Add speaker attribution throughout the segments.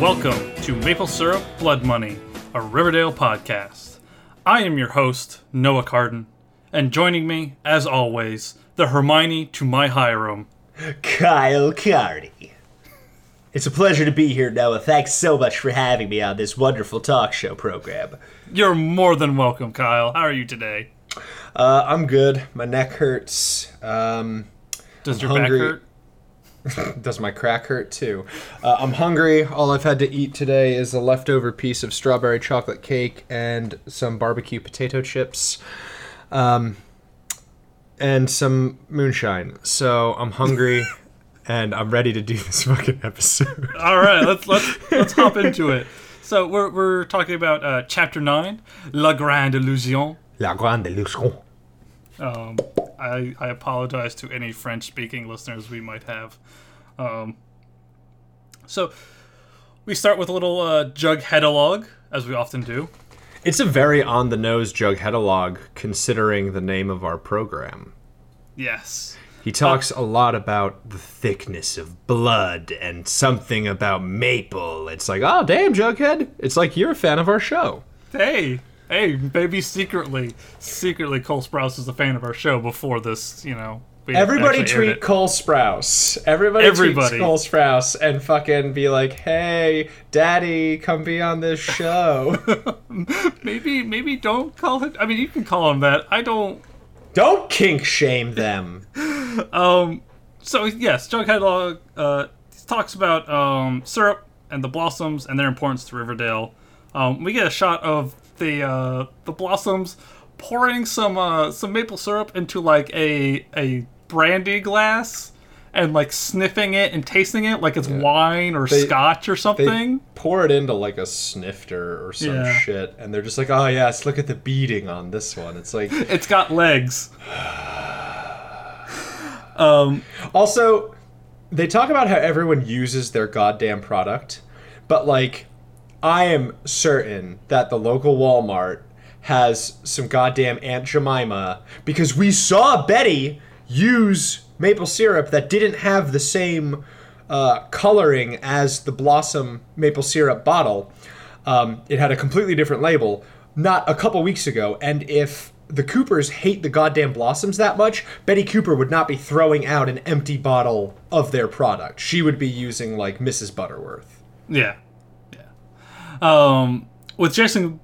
Speaker 1: Welcome to Maple Syrup Blood Money, a Riverdale podcast. I am your host, Noah Carden, and joining me, as always, the Hermione to my Hiram,
Speaker 2: Kyle Cardi. It's a pleasure to be here, Noah. Thanks so much for having me on this wonderful talk show program.
Speaker 1: You're more than welcome, Kyle. How are you today?
Speaker 2: Uh, I'm good. My neck hurts. Um,
Speaker 1: Does
Speaker 2: I'm
Speaker 1: your
Speaker 2: hungry.
Speaker 1: back hurt?
Speaker 2: does my crack hurt too? Uh, I'm hungry. All I've had to eat today is a leftover piece of strawberry chocolate cake and some barbecue potato chips, um, and some moonshine. So I'm hungry, and I'm ready to do this fucking episode.
Speaker 1: All right, let's let's let's hop into it. So we're we're talking about uh, chapter nine, La Grande Illusion.
Speaker 2: La grande illusion.
Speaker 1: Um, I I apologize to any French speaking listeners we might have. Um, so we start with a little uh, jug headalog, as we often do.
Speaker 2: It's a very on the nose jug headalog considering the name of our program.
Speaker 1: Yes.
Speaker 2: He talks a lot about the thickness of blood and something about maple. It's like, oh, damn, Jughead. It's like you're a fan of our show.
Speaker 1: Hey, hey, maybe secretly, secretly, Cole Sprouse is a fan of our show before this. You know,
Speaker 2: Everybody tweet. Cole Sprouse. Everybody,
Speaker 1: Everybody.
Speaker 2: tweet Cole Sprouse and fucking be like, hey, daddy, come be on this show.
Speaker 1: Maybe, maybe don't call it. I mean, you can call him that. I don't.
Speaker 2: Don't kink shame them.
Speaker 1: Um. So yes, Jughead Log uh, talks about um, syrup and the blossoms and their importance to Riverdale. Um, we get a shot of the uh, the blossoms pouring some uh, some maple syrup into like a a brandy glass and like sniffing it and tasting it like it's wine or
Speaker 2: They-
Speaker 1: scotch or something.
Speaker 2: pour it into like a snifter or some
Speaker 1: Yeah.
Speaker 2: shit, and they're just like, oh, yes, look at the beading on this one. It's like,
Speaker 1: It's got legs. um.
Speaker 2: Also, they talk about how everyone uses their goddamn product, but like, I am certain that the local Walmart has some goddamn Aunt Jemima because we saw Betty use maple syrup that didn't have the same uh, coloring as the Blossom maple syrup bottle. Um, it had a completely different label not a couple weeks ago, and if the Coopers hate the goddamn Blossoms that much, Betty Cooper would not be throwing out an empty bottle of their product. She would be using like Mrs. Butterworth.
Speaker 1: Yeah. Yeah. Um, with Jason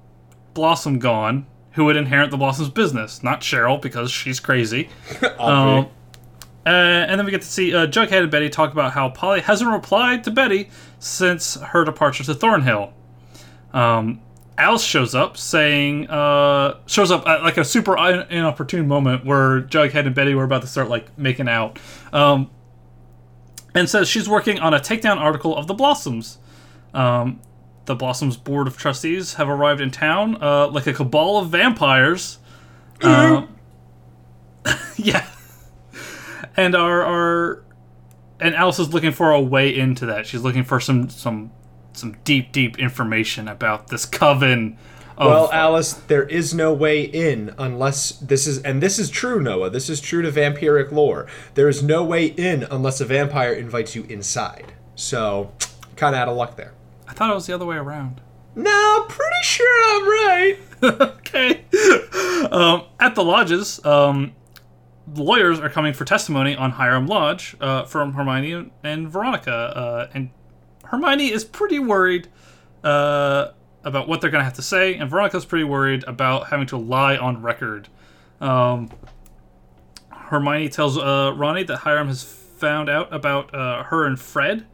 Speaker 1: Blossom gone, who would inherit the Blossom's business? Not Cheryl, because she's crazy. um, uh, and then we get to see uh, Jughead and Betty talk about how Polly hasn't replied to Betty since her departure to Thornhill. Um, Alice shows up saying, uh, shows up at like a super in- inopportune moment where Jughead and Betty were about to start like making out. Um, and says she's working on a takedown article of the Blossoms. Um, the Blossoms Board of Trustees have arrived in town uh, like a cabal of vampires. Um, yeah. And are, are and Alice is looking for a way into that. She's looking for some some some deep deep information about this coven. Of,
Speaker 2: Well, Alice, there is no way in unless this is, and this is true, Noah. This is true to vampiric lore. There is no way in unless a vampire invites you inside. So, kind of out of luck there.
Speaker 1: I thought it was the other way around.
Speaker 2: No, pretty sure I'm right.
Speaker 1: okay. Um, at the lodges, um, lawyers are coming for testimony on Hiram Lodge uh, from Hermione and Veronica, uh, and Hermione is pretty worried uh, about what they're going to have to say, and Veronica's pretty worried about having to lie on record. Um, Hermione tells uh, Ronnie that Hiram has found out about uh, her and Fred,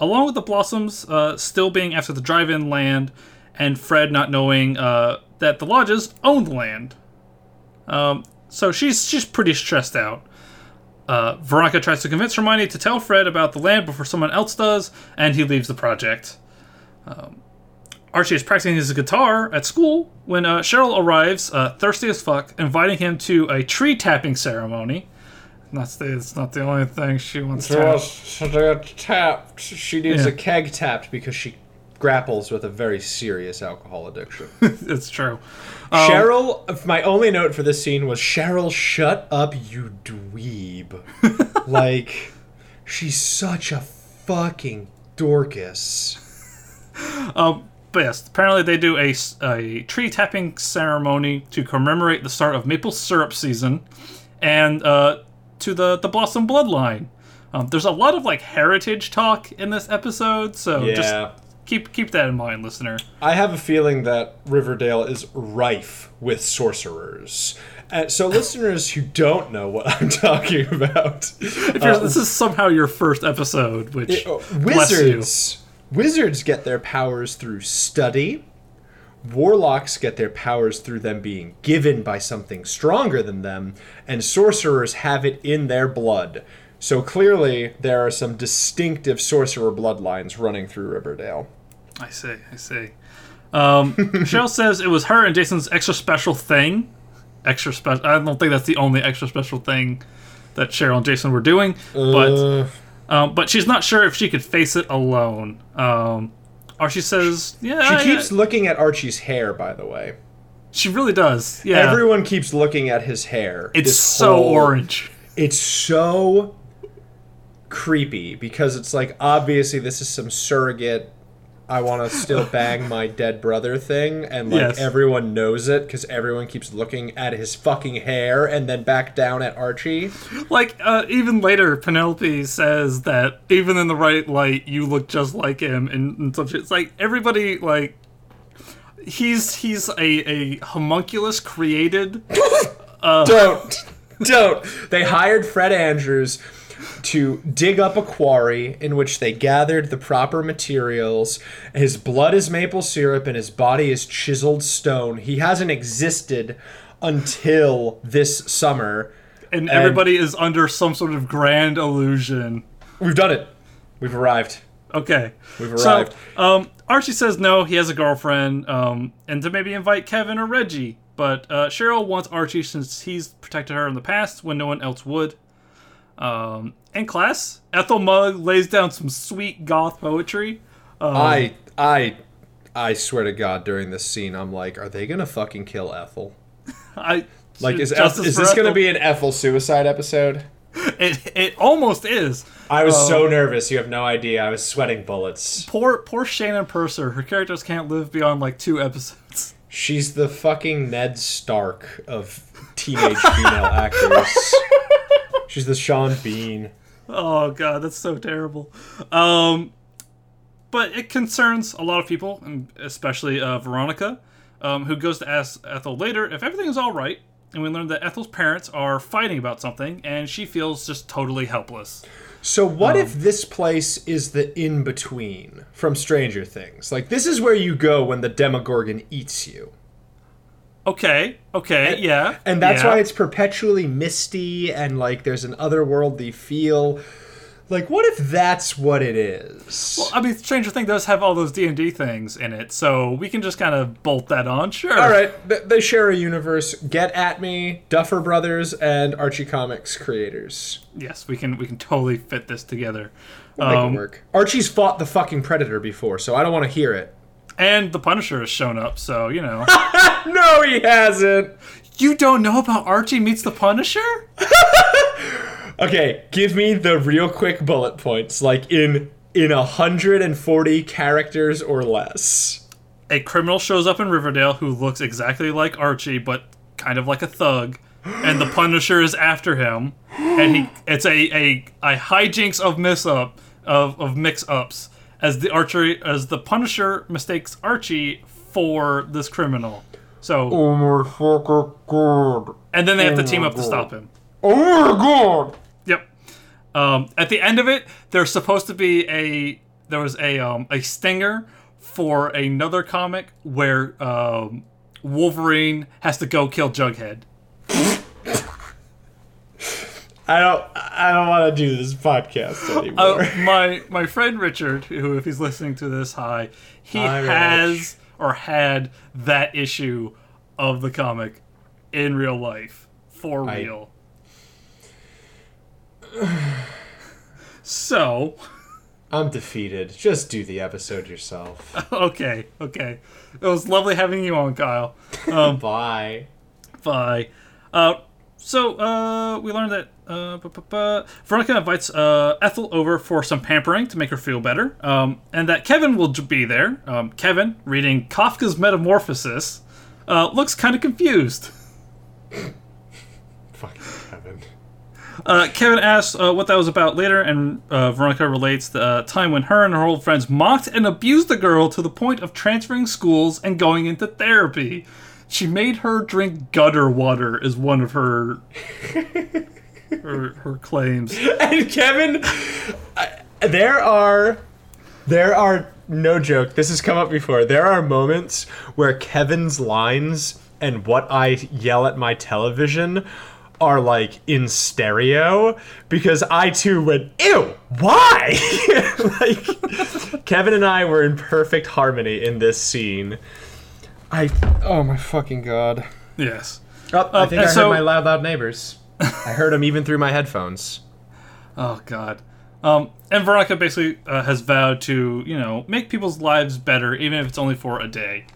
Speaker 1: along with the Blossoms uh, still being after the drive-in land, and Fred not knowing uh, that the lodges own the land. Um, so she's she's pretty stressed out. Uh, Veronica tries to convince Hermione to tell Fred about the land before someone else does, and he leaves the project. Um, Archie is practicing his guitar at school when uh, Cheryl arrives, uh, thirsty as fuck, inviting him to a tree tapping ceremony. That's the, it's not the only thing she wants to.
Speaker 2: tapped. She needs
Speaker 1: Yeah.
Speaker 2: a keg tapped because she grapples with a very serious alcohol addiction.
Speaker 1: it's true. Um,
Speaker 2: Cheryl, my only note for this scene was Cheryl, shut up, you dweeb. like, she's such a fucking Dorcas.
Speaker 1: Um, but yes, apparently they do a, a tree tapping ceremony to commemorate the start of maple syrup season, and uh, to the the Blossom bloodline. Um, there's a lot of like heritage talk in this episode, so
Speaker 2: Yeah.
Speaker 1: just keep keep that in mind, listener.
Speaker 2: I have a feeling that Riverdale is rife with sorcerers. And so, listeners who don't know what I'm talking about,
Speaker 1: If you're, this is somehow your first episode, which
Speaker 2: uh,
Speaker 1: bless you.
Speaker 2: wizards wizards get their powers through study. Warlocks get their powers through them being given by something stronger than them, and sorcerers have it in their blood. So clearly, there are some distinctive sorcerer bloodlines running through Riverdale.
Speaker 1: I see, I see. Um, Cheryl says it was her and Jason's extra special thing. Extra special. I don't think that's the only extra special thing that Cheryl and Jason were doing, but
Speaker 2: Uh,
Speaker 1: um, but she's not sure if she could face it alone. Um, Archie says, "Yeah,
Speaker 2: she
Speaker 1: I-
Speaker 2: keeps looking at Archie's hair, by the way.
Speaker 1: she really does. Yeah,
Speaker 2: Everyone keeps looking at his hair.
Speaker 1: it's so
Speaker 2: whole-
Speaker 1: orange.
Speaker 2: It's so creepy because it's like obviously this is some surrogate I want to still bang my dead brother thing and like
Speaker 1: Yes.
Speaker 2: everyone knows it cuz everyone keeps looking at his fucking hair and then back down at Archie.
Speaker 1: Like uh, even later, Penelope says that even in the right light, you look just like him, and, and such. It's like everybody like." He's he's a, a homunculus created
Speaker 2: don't don't they hired fred andrews to dig up a quarry in which they gathered the proper materials his blood is maple syrup and his body is chiseled stone he hasn't existed until this summer
Speaker 1: and everybody is under some sort of grand illusion.
Speaker 2: we've done it we've arrived
Speaker 1: Okay,
Speaker 2: We've
Speaker 1: so
Speaker 2: arrived.
Speaker 1: um, Archie says no, he has a girlfriend, um, and to maybe invite Kevin or Reggie. But uh, Cheryl wants Archie since he's protected her in the past when no one else would. Um, in class, Ethel Mugg lays down some sweet goth poetry. Um,
Speaker 2: i i i swear to god during this scene i'm like are they gonna fucking kill ethel
Speaker 1: I
Speaker 2: like is, is this gonna be an ethel suicide episode
Speaker 1: It it almost is.
Speaker 2: I was so
Speaker 1: Um,
Speaker 2: nervous. You have no idea. I was sweating bullets.
Speaker 1: Poor poor Shannon Purser. Her characters can't live beyond like two episodes.
Speaker 2: She's the fucking Ned Stark of teenage female actors. She's the Sean Bean.
Speaker 1: Oh god, that's so terrible. Um, but it concerns a lot of people, and especially uh, Veronica, um, who goes to ask Ethel later if everything is all right. And we learn that Ethel's parents are fighting about something, and she feels just totally helpless.
Speaker 2: So what
Speaker 1: Um,
Speaker 2: if this place is the in between from Stranger Things? Like this is where you go when the Demogorgon eats you.
Speaker 1: Okay, okay, yeah,
Speaker 2: And that's
Speaker 1: yeah.
Speaker 2: why it's perpetually misty and like there's an otherworldly feel. Like what if that's what it is?
Speaker 1: Well, I mean, Stranger Things does have all those D and D things in it, so we can just kind of bolt that on. Sure.
Speaker 2: All right, th- they share a universe. Get at me, Duffer Brothers and Archie Comics creators.
Speaker 1: Yes, we can. We can totally fit this together.
Speaker 2: Make
Speaker 1: Um,
Speaker 2: it work. Archie's fought the fucking Predator before, so I don't want to hear it.
Speaker 1: And the Punisher has shown up, so you know.
Speaker 2: No, he hasn't.
Speaker 1: you don't know about Archie meets the Punisher?
Speaker 2: Okay, give me the real quick bullet points, like in in 140 characters or less.
Speaker 1: A criminal shows up in Riverdale who looks exactly like Archie, but kind of like a thug, and the Punisher is after him. And he, it's a a, a hijinks of miss up of, of mix ups as the Archery as the Punisher mistakes Archie for this criminal. So
Speaker 2: Oh my fucking god!
Speaker 1: and then they have to
Speaker 2: Oh
Speaker 1: team
Speaker 2: my
Speaker 1: up to stop him.
Speaker 2: Oh my god!
Speaker 1: Yep. Um, at the end of it, there's supposed to be a there was a um, a stinger for another comic where um, Wolverine has to go kill Jughead.
Speaker 2: I don't. I don't want to do this podcast anymore.
Speaker 1: Uh, my my friend Richard, who if he's listening to this, hi, he
Speaker 2: Hi, Rich.
Speaker 1: has or had that issue of the comic in real life for
Speaker 2: I-
Speaker 1: real. so
Speaker 2: I'm defeated. Just do the episode yourself.
Speaker 1: okay, okay, it was lovely having you on, Kyle. Um,
Speaker 2: Bye.
Speaker 1: Bye. Uh, so uh, we learned that uh, bu- bu- bu- Veronica invites uh, Ethel over for some pampering to make her feel better, um, and that Kevin will be there. Um, Kevin, reading Kafka's Metamorphosis, uh, looks kind of confused.
Speaker 2: Fucking heaven.
Speaker 1: Uh, Kevin asks uh, what that was about later, and uh, Veronica relates the uh, time when her and her old friends mocked and abused the girl to the point of transferring schools and going into therapy. She made her drink gutter water, is one of her her, her claims.
Speaker 2: And Kevin, I- there are, there are no joke. This has come up before. There are moments where Kevin's lines and what I yell at my television are like in stereo because I too went, ew, why? like, Kevin and I were in perfect harmony in this scene. I, oh my fucking god.
Speaker 1: Yes.
Speaker 2: Oh, I think
Speaker 1: and
Speaker 2: I heard
Speaker 1: so-
Speaker 2: my loud, loud neighbors. I heard them even through my headphones.
Speaker 1: Oh God. Um, and Veronica basically uh, has vowed to, you know, make people's lives better, even if it's only for a day.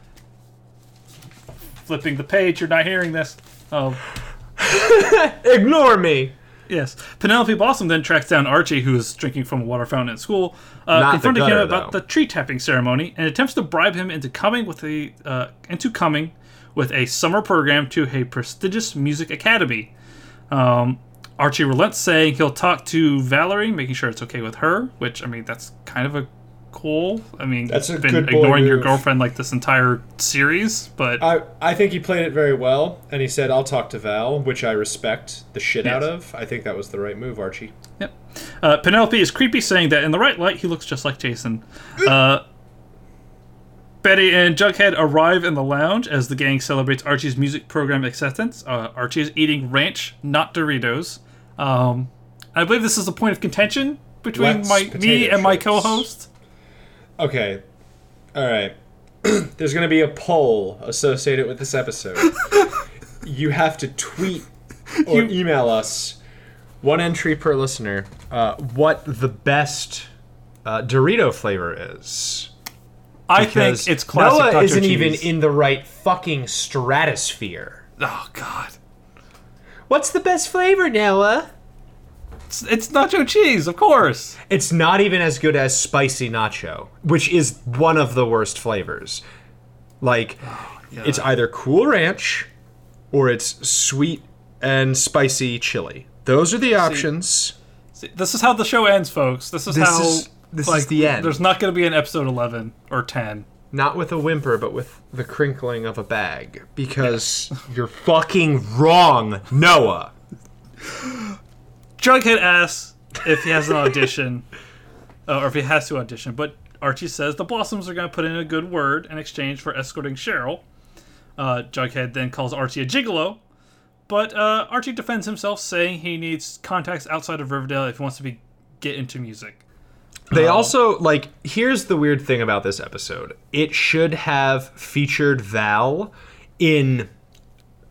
Speaker 1: Flipping the page, you're not hearing this. Oh,
Speaker 2: Ignore me.
Speaker 1: yes. Penelope Blossom then tracks down Archie, who is drinking from a water fountain at school, uh, confronting him about
Speaker 2: though.
Speaker 1: the tree tapping ceremony, and attempts to bribe him into coming with a uh, into coming with a summer program to a prestigious music academy. Um, Archie relents, saying he'll talk to Valerie, making sure it's okay with her. Which I mean, that's kind of a cool. I mean,
Speaker 2: That's a
Speaker 1: been ignoring your girlfriend like this entire series, but
Speaker 2: I, I think he played it very well, and he said, I'll talk to Val, which I respect the shit out of. I think that was the right move, Archie.
Speaker 1: Yep. Uh, Penelope is creepy, saying that in the right light, he looks just like Jason. Uh, Betty and Jughead arrive in the lounge as the gang celebrates Archie's music program acceptance. Uh, Archie is eating ranch, not Doritos. Um, I believe this is a point of contention between
Speaker 2: Let's
Speaker 1: my me and my co-host.
Speaker 2: Okay. All right. There's going to be a poll associated with this episode. you have to tweet or email us, one entry per listener, uh, what the best uh, Dorito flavor is.
Speaker 1: I
Speaker 2: Because
Speaker 1: think it's classic
Speaker 2: Noah isn't
Speaker 1: cheese.
Speaker 2: even in the right fucking stratosphere.
Speaker 1: Oh God,
Speaker 2: What's the best flavor, Noah?
Speaker 1: It's, it's nacho cheese, of course.
Speaker 2: It's not even as good as spicy nacho, which is one of the worst flavors. Like, it's either Cool Ranch or it's sweet and spicy chili. Those are the options.
Speaker 1: See, this is how the show ends, folks. This is
Speaker 2: This
Speaker 1: how.
Speaker 2: is- this is
Speaker 1: like,
Speaker 2: the end.
Speaker 1: There's not going to be an episode 11 or 10.
Speaker 2: Not with a whimper, but with the crinkling of a bag. Because you're fucking wrong, Noah.
Speaker 1: Jughead asks if he has an audition, uh, or if he has to audition, but Archie says the Blossoms are going to put in a good word in exchange for escorting Cheryl. Uh, Jughead then calls Archie a gigolo, but uh, Archie defends himself, saying he needs contacts outside of Riverdale if he wants to be get into music.
Speaker 2: They also like here's the weird thing about this episode. It should have featured Val in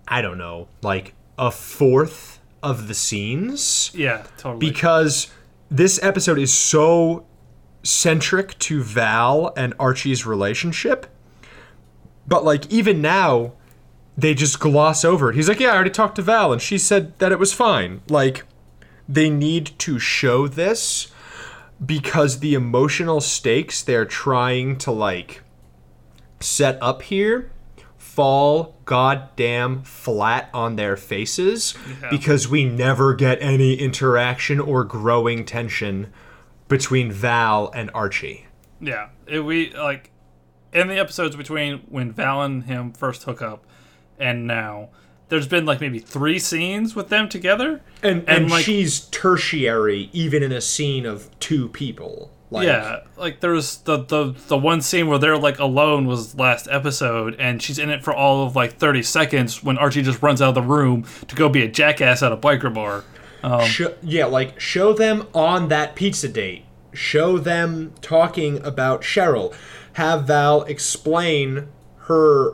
Speaker 2: I don't know, like a fourth of the scenes
Speaker 1: Yeah, totally.
Speaker 2: because this episode is so centric to Val and Archie's relationship. But like even now they just gloss over it. He's like, "Yeah, I already talked to Val and she said that it was fine." Like they need to show this because the emotional stakes they're trying to like set up here fall goddamn flat on their faces
Speaker 1: Yeah.
Speaker 2: because we never get any interaction or growing tension between Val and Archie.
Speaker 1: Yeah, it, we like in the episodes between when Val and him first hook up and now. There's been like maybe three scenes with them together,
Speaker 2: And
Speaker 1: And,
Speaker 2: and,
Speaker 1: like-
Speaker 2: she's tertiary even in a scene of two people. Like
Speaker 1: yeah, like there's the, the the one scene where they're like alone was last episode, and she's in it for all of like 30 seconds when Archie just runs out of the room to go be a jackass at a biker bar.
Speaker 2: Um, Sho- yeah, like show them on that pizza date. Show them talking about Cheryl. Have Val explain her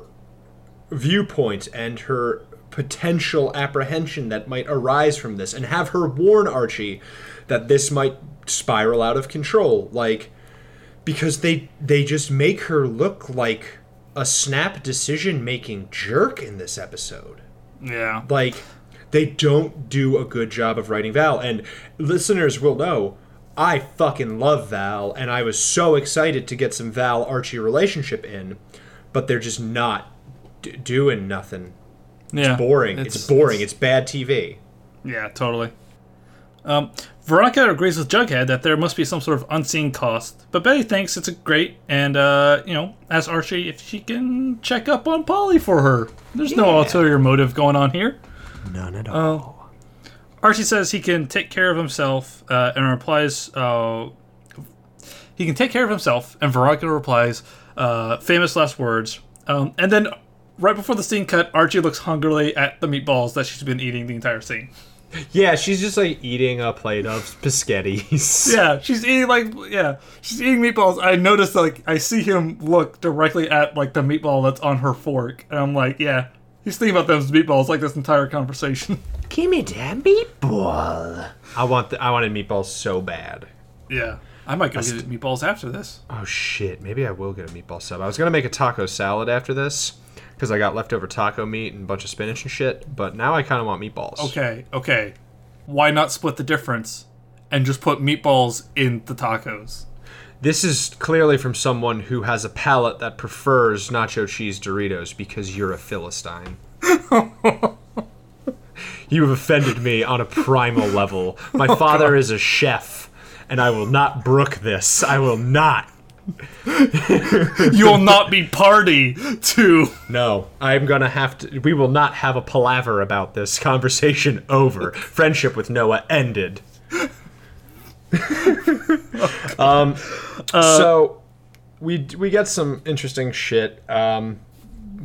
Speaker 2: viewpoint and her potential apprehension that might arise from this, and have her warn Archie that this might spiral out of control. Like, because they they just make her look like a snap decision making jerk in this episode
Speaker 1: Yeah,
Speaker 2: like They don't do a good job of writing Val, and listeners will know. I fucking love Val, and I was so excited to get some Val Archie relationship in, but they're just not d- doing nothing.
Speaker 1: Yeah,
Speaker 2: Boring. It's, boring. It's bad TV.
Speaker 1: Yeah, totally. Um, Veronica agrees with Jughead that there must be some sort of unseen cost, but Betty thinks it's a great and, uh, you know, asks Archie if she can check up on Polly for her. There's no ulterior motive going on here.
Speaker 2: None at
Speaker 1: all. Archie says he can take care of himself uh, and replies, uh, he can take care of himself, and Veronica replies, uh, famous last words. Um, and then, right before the scene cut, Archie looks hungrily at the meatballs that she's been eating the entire scene.
Speaker 2: Yeah, she's just like eating a plate of spaghettis.
Speaker 1: Yeah, she's eating like yeah, she's eating meatballs. I noticed like I see him look directly at like the meatball that's on her fork, and I'm like, yeah, he's thinking about those meatballs like this entire conversation.
Speaker 2: Give me that meatball. I want the, I wanted meatballs so bad.
Speaker 1: yeah, I might go get meatballs after this.
Speaker 2: Oh shit, maybe I will get a meatball sub. I was gonna make a taco salad after this because I got leftover taco meat and a bunch of spinach and shit. But now I kind of want meatballs.
Speaker 1: Okay, okay, why not split the difference and just put meatballs in the tacos?
Speaker 2: This is clearly from someone who has a palate that prefers nacho cheese Doritos because you're a philistine. you have offended me on a primal level. My oh, father is a chef, and I will not brook this. I will not.
Speaker 1: You will not be party to.
Speaker 2: No, I'm gonna have to. We will not have a palaver about this. Conversation over. Friendship with Noah ended. um, so we we get some interesting shit. Um,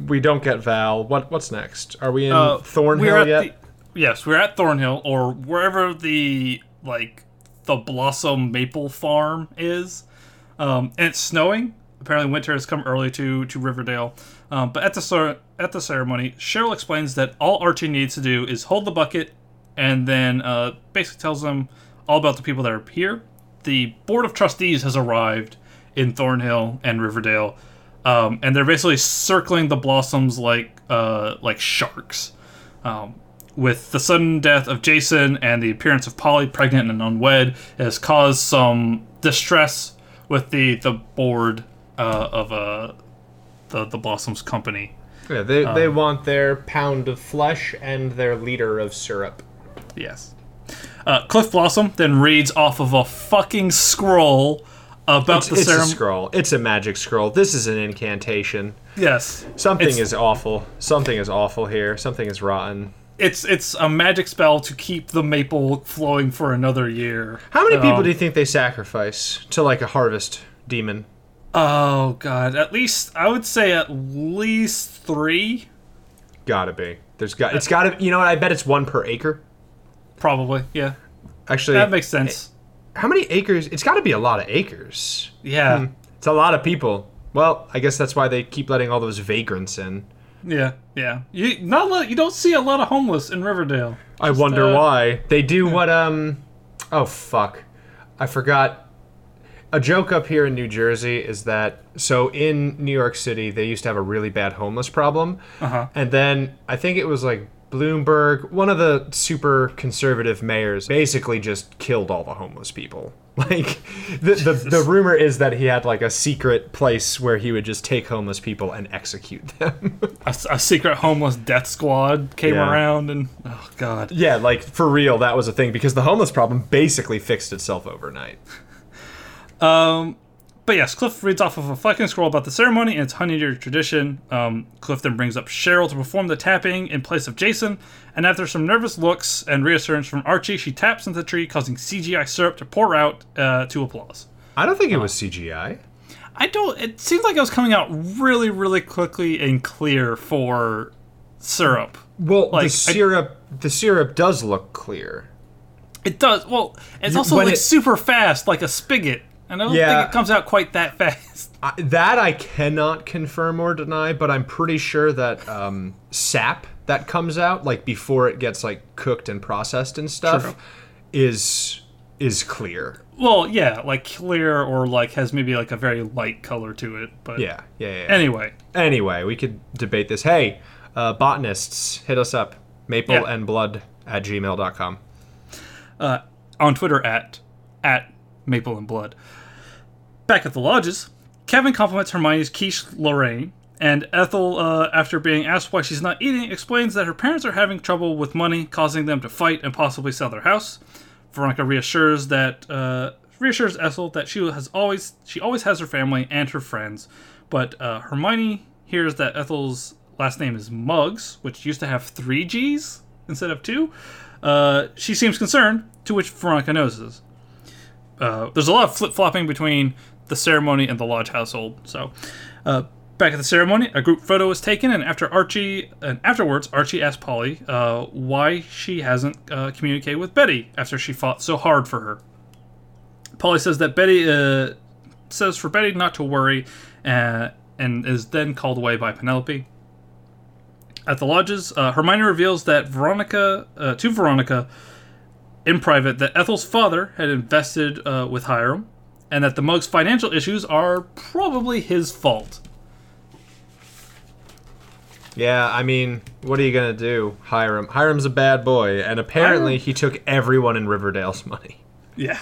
Speaker 2: we don't get Val. What what's next? Are we in
Speaker 1: Uh,
Speaker 2: Thornhill
Speaker 1: we're at
Speaker 2: yet?
Speaker 1: The, yes, we're at Thornhill or wherever the like the Blossom Maple Farm is, um, and it's snowing. Apparently, winter has come early to to Riverdale. Um, but at the at the ceremony, Cheryl explains that all Archie needs to do is hold the bucket, and then uh, basically tells them all about the people that are here. The board of trustees has arrived in Thornhill and Riverdale, um, and they're basically circling the blossoms like uh, like sharks. Um, with the sudden death of Jason and the appearance of Polly, pregnant and unwed, has caused some distress with the the board uh, of uh, the the Blossoms company.
Speaker 2: Yeah, they they want their pound of flesh and their liter of syrup.
Speaker 1: Yes. Uh, Cliff Blossom then reads off of a fucking scroll about
Speaker 2: It's,
Speaker 1: the
Speaker 2: it's a
Speaker 1: ceremony.
Speaker 2: scroll. It's a magic scroll. This is an incantation.
Speaker 1: Yes.
Speaker 2: Something is awful. Something is awful here. Something is rotten.
Speaker 1: It's it's a magic spell to keep the maple flowing for another year.
Speaker 2: How many people
Speaker 1: Um,
Speaker 2: do you think they sacrifice to like a harvest demon?
Speaker 1: Oh god, at least I would say at least three,
Speaker 2: Gotta be. There's got. It's uh, gotta. You know what? I bet it's one per acre.
Speaker 1: probably. Yeah,
Speaker 2: Actually,
Speaker 1: that makes sense.
Speaker 2: Eh, how many acres? It's got to be a lot of acres.
Speaker 1: Yeah, hmm.
Speaker 2: It's a lot of people. Well, I guess that's why they keep letting all those vagrants in.
Speaker 1: Yeah, yeah. You not lot, you don't see a lot of homeless in Riverdale.
Speaker 2: I wonder
Speaker 1: uh,
Speaker 2: why they do what. Um. Oh fuck! I forgot. A joke up here in New Jersey is that so in New York City they used to have a really bad homeless problem,
Speaker 1: Uh-huh.
Speaker 2: and then I think it was like Bloomberg, one of the super conservative mayors, basically just killed all the homeless people. Like the the, the rumor is that he had like a secret place where he would just take homeless people and execute them.
Speaker 1: A, a secret homeless death squad came
Speaker 2: Yeah.
Speaker 1: around, and oh god.
Speaker 2: yeah, like for real, that was a thing because the homeless problem basically fixed itself overnight.
Speaker 1: Um, but yes, Cliff reads off of a fucking scroll about the ceremony and its hundred year tradition. Um, Cliff then brings up Cheryl to perform the tapping in place of Jason, and after some nervous looks and reassurance from Archie, she taps into the tree, causing CGI syrup to pour out uh, to applause.
Speaker 2: I don't think it was CGI.
Speaker 1: I don't. It seems like it was coming out really, really quickly and clear for syrup.
Speaker 2: Well,
Speaker 1: Like,
Speaker 2: the syrup, the syrup does look clear.
Speaker 1: It does. Well, it's also
Speaker 2: when
Speaker 1: like
Speaker 2: it-
Speaker 1: super fast, like a spigot. And I don't
Speaker 2: Yeah.
Speaker 1: think it comes out quite that fast.
Speaker 2: I, that I cannot confirm or deny, but I'm pretty sure that um, sap that comes out like before it gets like cooked and processed and stuff
Speaker 1: True.
Speaker 2: is is clear.
Speaker 1: Well, yeah, like clear or like has maybe like a very light color to it. But
Speaker 2: Yeah, yeah, yeah. yeah.
Speaker 1: Anyway,
Speaker 2: anyway, we could debate this. Hey, uh, botanists, hit us up. Maple
Speaker 1: Yeah.
Speaker 2: and blood at gmail.com.
Speaker 1: uh, on Twitter at at Maple and Blood. Back at the lodges, Kevin compliments Hermione's quiche Lorraine, and Ethel, uh, after being asked why she's not eating, explains that her parents are having trouble with money, causing them to fight and possibly sell their house. Veronica reassures that uh, reassures Ethel that she has always she always has her family and her friends, but uh, Hermione hears that Ethel's last name is Muggs, which used to have three G's instead of two. Uh, she seems concerned, to which Veronica notices. Uh, there's a lot of flip flopping between the ceremony and the lodge household. So, uh, back at the ceremony, a group photo is taken, and after Archie and afterwards, Archie asks Polly uh, why she hasn't uh, communicated with Betty after she fought so hard for her. Polly says that Betty uh, says for Betty not to worry, uh, and is then called away by Penelope. At the lodges, uh, Hermione reveals that Veronica to Veronica in private that Ethel's father had invested with Hiram, and that the Mug's financial issues are probably his fault.
Speaker 2: Yeah, I mean, what are you gonna do, Hiram? Hiram's a bad boy, and apparently
Speaker 1: Hiram-
Speaker 2: he took everyone in Riverdale's money.
Speaker 1: Yeah.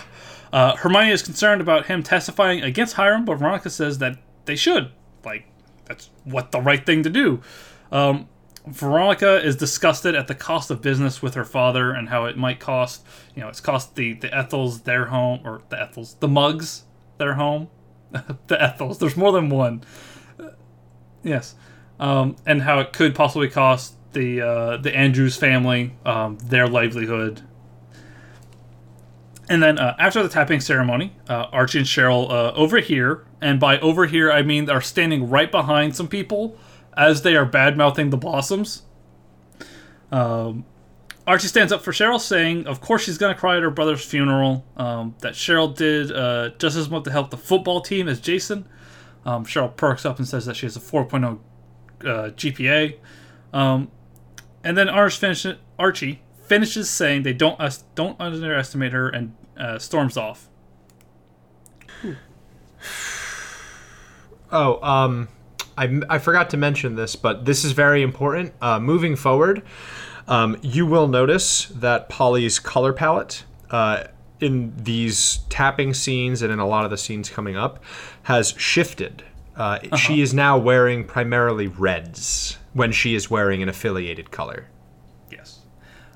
Speaker 1: Uh, Hermione is concerned about him testifying against Hiram, but Veronica says that they should. Like, that's what the right thing to do. Um, Veronica is disgusted at the cost of business with her father and how it might cost, you know, it's cost the, the Ethels their home, or the Ethels, the Mugs their home. the Ethels, there's more than one. Uh, yes. Um, and how it could possibly cost the uh, the Andrews family um, their livelihood and then uh, after the tapping ceremony, uh, Archie and Cheryl uh, overhear, and by overhear I mean are standing right behind some people as they are bad mouthing the Blossoms. Um, Archie stands up for Cheryl, saying, "Of course she's gonna cry at her brother's funeral. Um, that Cheryl did uh, just as much to help the football team as Jason." Um, Cheryl perks up and says that she has a 4.0 uh, GPA. Um, and then finish, Archie finishes saying they don't us don't underestimate her and uh, storms off.
Speaker 2: Oh, um, I, I forgot to mention this, but this is very important. Uh, moving forward, um, you will notice that Polly's color palette uh, in these tapping scenes and in a lot of the scenes coming up has shifted. Uh, She is now wearing primarily reds when she is wearing an affiliated color.
Speaker 1: Yes,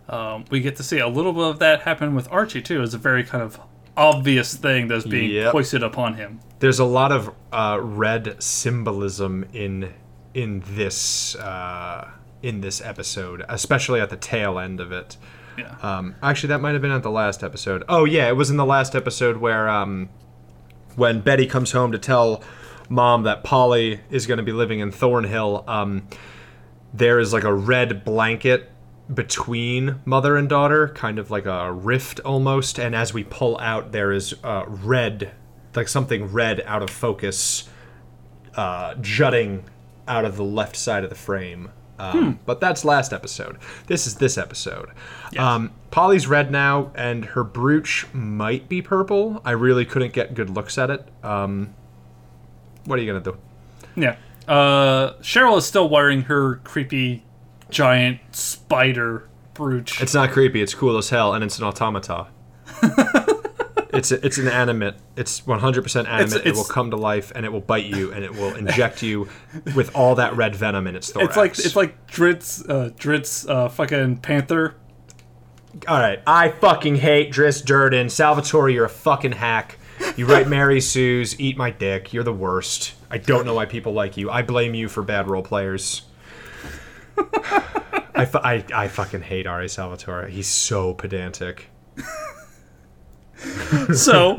Speaker 1: um, we get to see a little bit of that happen with Archie too. It's a very kind of obvious thing that's being
Speaker 2: Yep.
Speaker 1: hoisted upon him.
Speaker 2: There's a lot of uh, red symbolism in in this uh, in this episode, especially at the tail end of it.
Speaker 1: Yeah.
Speaker 2: Um, actually, that might have been at the last episode. Oh yeah, it was in the last episode where um, when Betty comes home to tell mom that Polly is going to be living in Thornhill. Um, there is like a red blanket between mother and daughter, kind of like a rift almost. And as we pull out, there is uh, red, like something red out of focus, uh, jutting out of the left side of the frame. Um, But that's last episode. This is this episode. Um, Polly's red now, and her brooch might be purple. I really couldn't get good looks at it. Um, what are you gonna do?
Speaker 1: Yeah. Uh, Cheryl is still wearing her creepy giant spider brooch.
Speaker 2: It's not creepy. It's cool as hell, and it's an automata. it's a, it's an animate. It's 100% animate. it
Speaker 1: it's-
Speaker 2: will come to life, and it will bite you, and it will inject you with all that red venom in its thorax.
Speaker 1: It's like it's like Drizzt, uh, Drizzt, uh, fucking panther.
Speaker 2: all right. I fucking hate Drizzt Do'Urden. Salvatore, you're a fucking hack. You write Mary Sue's, eat my dick. You're the worst. I don't know why people like you. I blame you for bad role players. I, fu- I, I fucking hate R.A. Salvatore. He's so pedantic.
Speaker 1: So,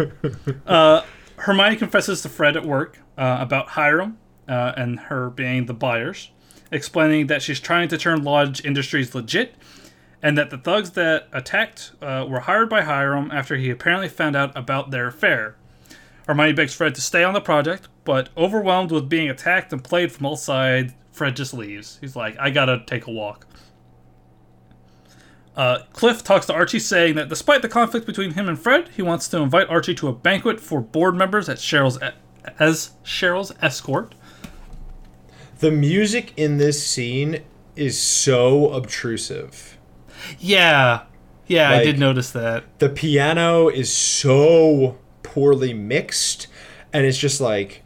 Speaker 1: uh, Hermione confesses to Fred at work uh, about Hiram uh, and her being the buyers, explaining that she's trying to turn Lodge Industries legit, and that the thugs that attacked uh, were hired by Hiram after he apparently found out about their affair. Hermione begs Fred to stay on the project, but overwhelmed with being attacked and played from all sides, Fred just leaves. He's like, I gotta take a walk. Uh, Cliff talks to Archie, saying that despite the conflict between him and Fred, he wants to invite Archie to a banquet for board members at Cheryl's as Cheryl's escort.
Speaker 2: The music in this scene is so obtrusive.
Speaker 1: Yeah, yeah, I did notice that.
Speaker 2: The piano is so poorly mixed, and it's just like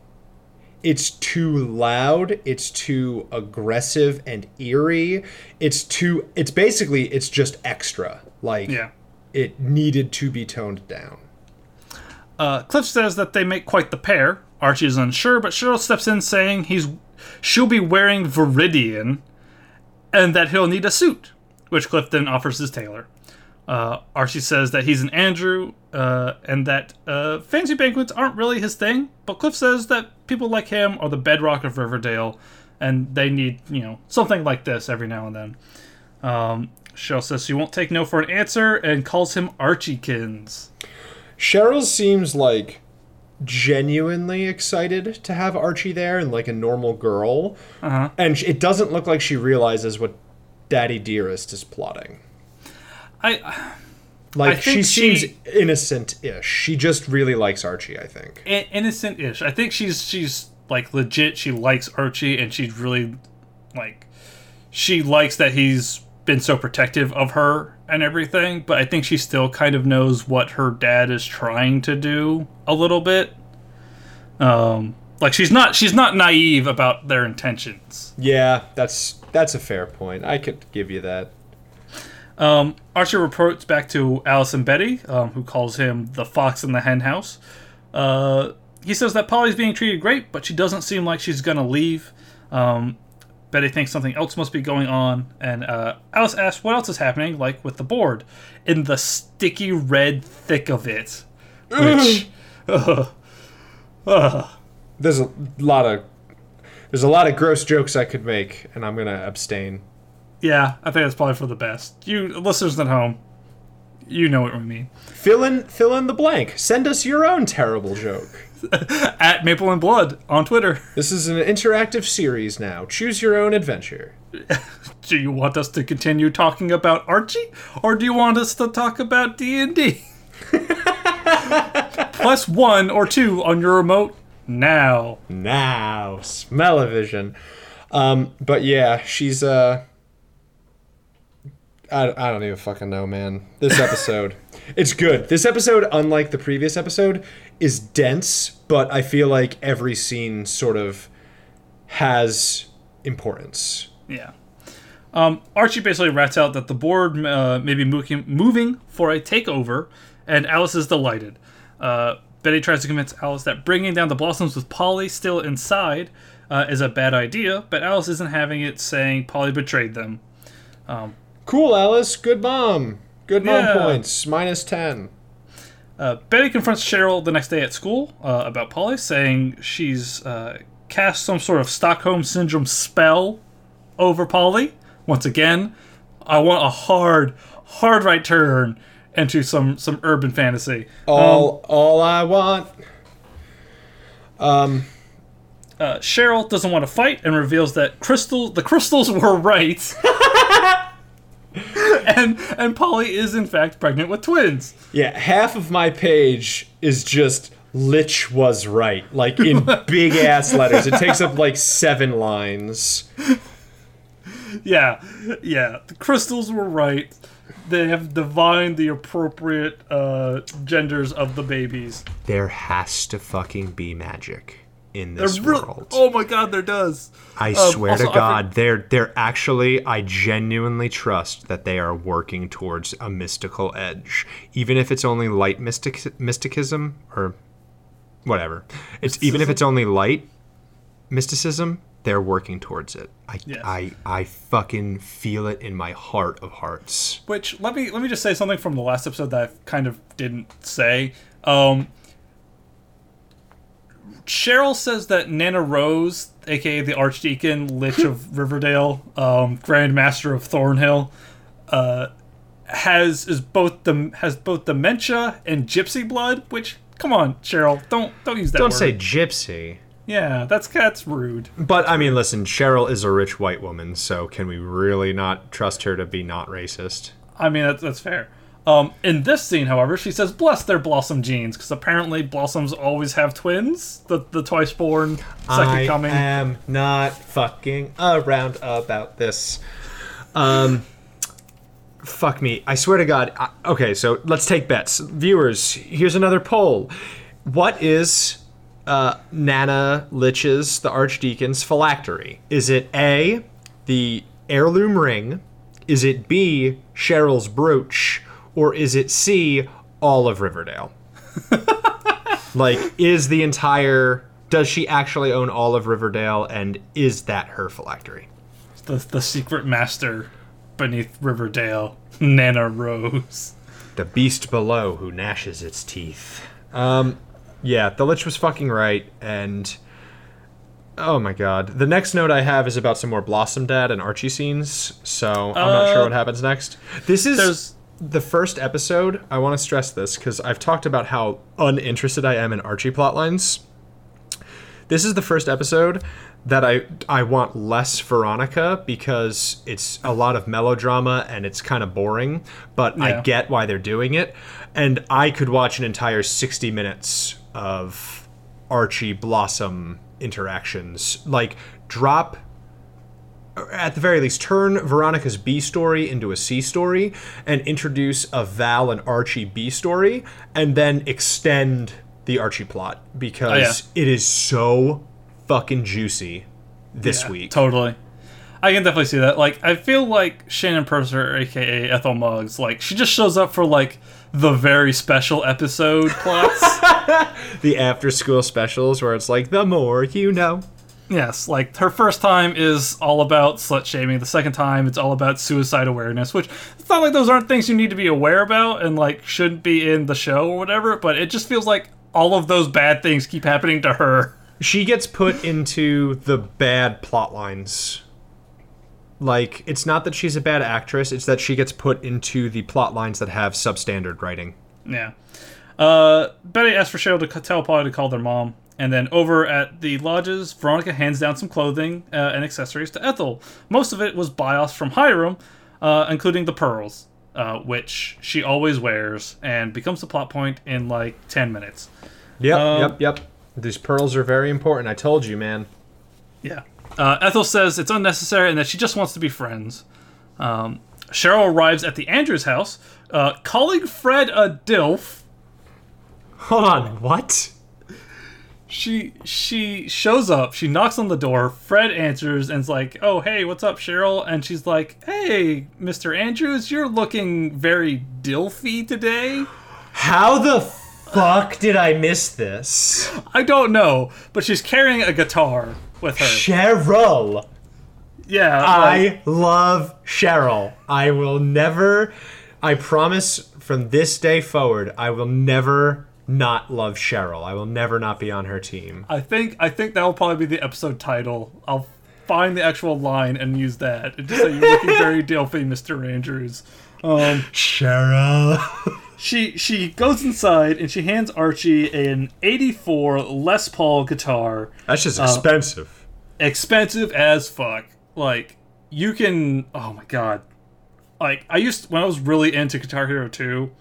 Speaker 2: it's too loud, it's too aggressive and eerie. It's too it's basically it's just extra. Like
Speaker 1: Yeah.
Speaker 2: it needed to be toned down.
Speaker 1: Uh, Cliff says that they make quite the pair. Archie is unsure, but Cheryl steps in saying he's she'll be wearing Viridian, and that he'll need a suit, which Cliff then offers his tailor. Uh, Archie says that he's an Andrew, uh, and that uh, fancy banquets aren't really his thing. But Cliff says that people like him are the bedrock of Riverdale, and they need you know something like this every now and then. Um, Cheryl says she won't take no for an answer and calls him Archiekins.
Speaker 2: Cheryl seems like genuinely excited to have Archie there and like a normal girl.
Speaker 1: Uh-huh.
Speaker 2: And it doesn't look like she realizes what Daddy Dearest is plotting.
Speaker 1: I
Speaker 2: Like
Speaker 1: I
Speaker 2: she seems
Speaker 1: she-
Speaker 2: innocent-ish. She just really likes Archie, I think.
Speaker 1: innocent-ish. I think she's she's like legit. She likes Archie, and she's really like she likes that he's been so protective of her and everything. But I think she still kind of knows what her dad is trying to do a little bit. Um, like she's not she's not naive about their intentions.
Speaker 2: Yeah, that's that's a fair point. I could give you that.
Speaker 1: Um, Archie reports back to Alice and Betty, um, who calls him the fox in the hen house. Uh, he says that Polly's being treated great, but she doesn't seem like she's gonna leave. Um, Betty thinks something else must be going on, and uh, Alice asks what else is happening, like with the board, in the sticky red thick of it. Which, uh,
Speaker 2: There's a lot of there's a lot of gross jokes I could make, and I'm gonna abstain.
Speaker 1: Yeah, I think that's probably for the best. You listeners at home, you know what we mean.
Speaker 2: Fill in fill in the blank. Send us your own terrible joke.
Speaker 1: At Maple and Blood on Twitter.
Speaker 2: This is an interactive series now. Choose your own adventure.
Speaker 1: Do you want us to continue talking about Archie, or do you want us to talk about D and D? Plus one or two on your remote now.
Speaker 2: Now, smell-o-vision. Um, but yeah, she's uh I, I don't even fucking know, man. This episode, it's good. This episode, unlike the previous episode, is dense, but I feel like every scene sort of has importance.
Speaker 1: Yeah. Um, Archie basically rats out that the board uh, may be moving, moving for a takeover, and Alice is delighted. Uh, Betty tries to convince Alice that bringing down the Blossoms with Polly still inside uh, is a bad idea, but Alice isn't having it, saying Polly betrayed them.
Speaker 2: Cool, Alice. Good mom. Good mom
Speaker 1: Yeah.
Speaker 2: points. Minus 10.
Speaker 1: Uh, Betty confronts Cheryl the next day at school uh, about Polly, saying she's uh, cast some sort of Stockholm Syndrome spell over Polly. Once again, I want a hard, hard right turn into some some urban fantasy.
Speaker 2: All all I want.
Speaker 1: Uh, Cheryl doesn't want to fight and reveals that crystal the crystals were right. and and Polly is in fact pregnant with twins.
Speaker 2: Yeah, half of my page is just Lich was right, like in big ass letters. It takes up like seven lines.
Speaker 1: Yeah, yeah. The crystals were right. They have divined the appropriate uh, genders of the babies.
Speaker 2: There has to fucking be magic in this world.
Speaker 1: oh my god, there does.
Speaker 2: I
Speaker 1: Um,
Speaker 2: swear
Speaker 1: also,
Speaker 2: to God, they're they're actually. I genuinely trust that they are working towards a mystical edge, even if it's only light mystic mysticism or whatever. It's even if it's only light mysticism. They're working towards it. I,
Speaker 1: Yes.
Speaker 2: I I fucking feel it in my heart of hearts.
Speaker 1: Which let me let me just say something from the last episode that I kind of didn't say. Um, Cheryl says that Nana Rose, aka the Archdeacon Lich of Riverdale, um, Grand Master of Thornhill, uh, has is both the has both dementia and gypsy blood. Which come on, Cheryl, don't don't use that.
Speaker 2: Don't
Speaker 1: word.
Speaker 2: say gypsy.
Speaker 1: yeah, that's that's rude.
Speaker 2: But I mean, listen, Cheryl is a rich white woman, so can we really not trust her to be not racist?
Speaker 1: I mean, that's, that's fair. Um, in this scene, however, she says, "Bless their Blossom genes," because apparently Blossoms always have twins. The the twice born, second
Speaker 2: I
Speaker 1: coming.
Speaker 2: I am not fucking around about this. Um, fuck me. I swear to God. I, okay, so let's take bets. Viewers, here's another poll. What is uh, Nana Lich's, the Archdeacon's phylactery? Is it A, the heirloom ring? Is it B, Cheryl's brooch? Or is it C, all of Riverdale? like, is the entire. Does she actually own all of Riverdale, and is that her phylactery?
Speaker 1: The, the secret master beneath Riverdale, Nana Rose.
Speaker 2: The beast below who gnashes its teeth. Um, yeah, the Lich was fucking right, and oh my god. The next note I have is about some more Blossom Dad and Archie scenes, so I'm not sure
Speaker 1: Uh,
Speaker 2: what happens next. This is the first episode. I want to stress this because I've talked about how uninterested I am in Archie plotlines. This is the first episode that I I want less Veronica because it's a lot of melodrama and it's kind of boring, but I get why they're doing it. And I could watch an entire 60 minutes of Archie Blossom interactions. Like drop at the very least turn Veronica's B story into a C story and introduce a Val and Archie B story and then extend the Archie plot because oh, it is so fucking juicy this
Speaker 1: Yeah,
Speaker 2: week.
Speaker 1: Totally. I can definitely see that. Like, I feel like Shannon Purser, aka Ethel Muggs, like she just shows up for like the very special episode plots.
Speaker 2: the after school specials where it's like the more you know.
Speaker 1: Yes, like her first time is all about slut shaming. The second time, it's all about suicide awareness. Which it's not like those aren't things you need to be aware about and like shouldn't be in the show or whatever. But it just feels like all of those bad things keep happening to her.
Speaker 2: She gets put into the bad plot lines. Like it's not that she's a bad actress, it's that she gets put into the plot lines that have substandard writing.
Speaker 1: Yeah. Uh, Betty asks for Cheryl to tell Polly to call their mom. And then over at the lodges, Veronica hands down some clothing uh, and accessories to Ethel. Most of it was buy-offs from Hiram, uh, including the pearls, uh, which she always wears and becomes a plot point in like 10 minutes.
Speaker 2: Yep,
Speaker 1: Um,
Speaker 2: yep, yep. These pearls are very important. I told you, man.
Speaker 1: Yeah. Uh, Ethel says it's unnecessary and that she just wants to be friends. Um, Cheryl arrives at the Andrews house, uh, calling Fred a DILF.
Speaker 2: Hold on, what?
Speaker 1: She she shows up. She knocks on the door. Fred answers and's like, "Oh hey, what's up, Cheryl?" And she's like, "Hey, Mr. Andrews, you're looking very dilfy today."
Speaker 2: How the fuck did I miss this?
Speaker 1: I don't know, but she's carrying a guitar with her.
Speaker 2: Cheryl.
Speaker 1: Yeah, like-
Speaker 2: I love Cheryl. I will never, I promise from this day forward, I will never not love Cheryl. I will never not be on her team.
Speaker 1: I think I think that will probably be the episode title. I'll find the actual line and use that. And just say you're looking very dilfy, Mr. Andrews. Um,
Speaker 2: Cheryl.
Speaker 1: she she goes inside and she hands Archie an '84 Les Paul guitar.
Speaker 2: That's just expensive.
Speaker 1: expensive as fuck. Like you can oh my god. Like I used when I was really into Guitar Hero 2,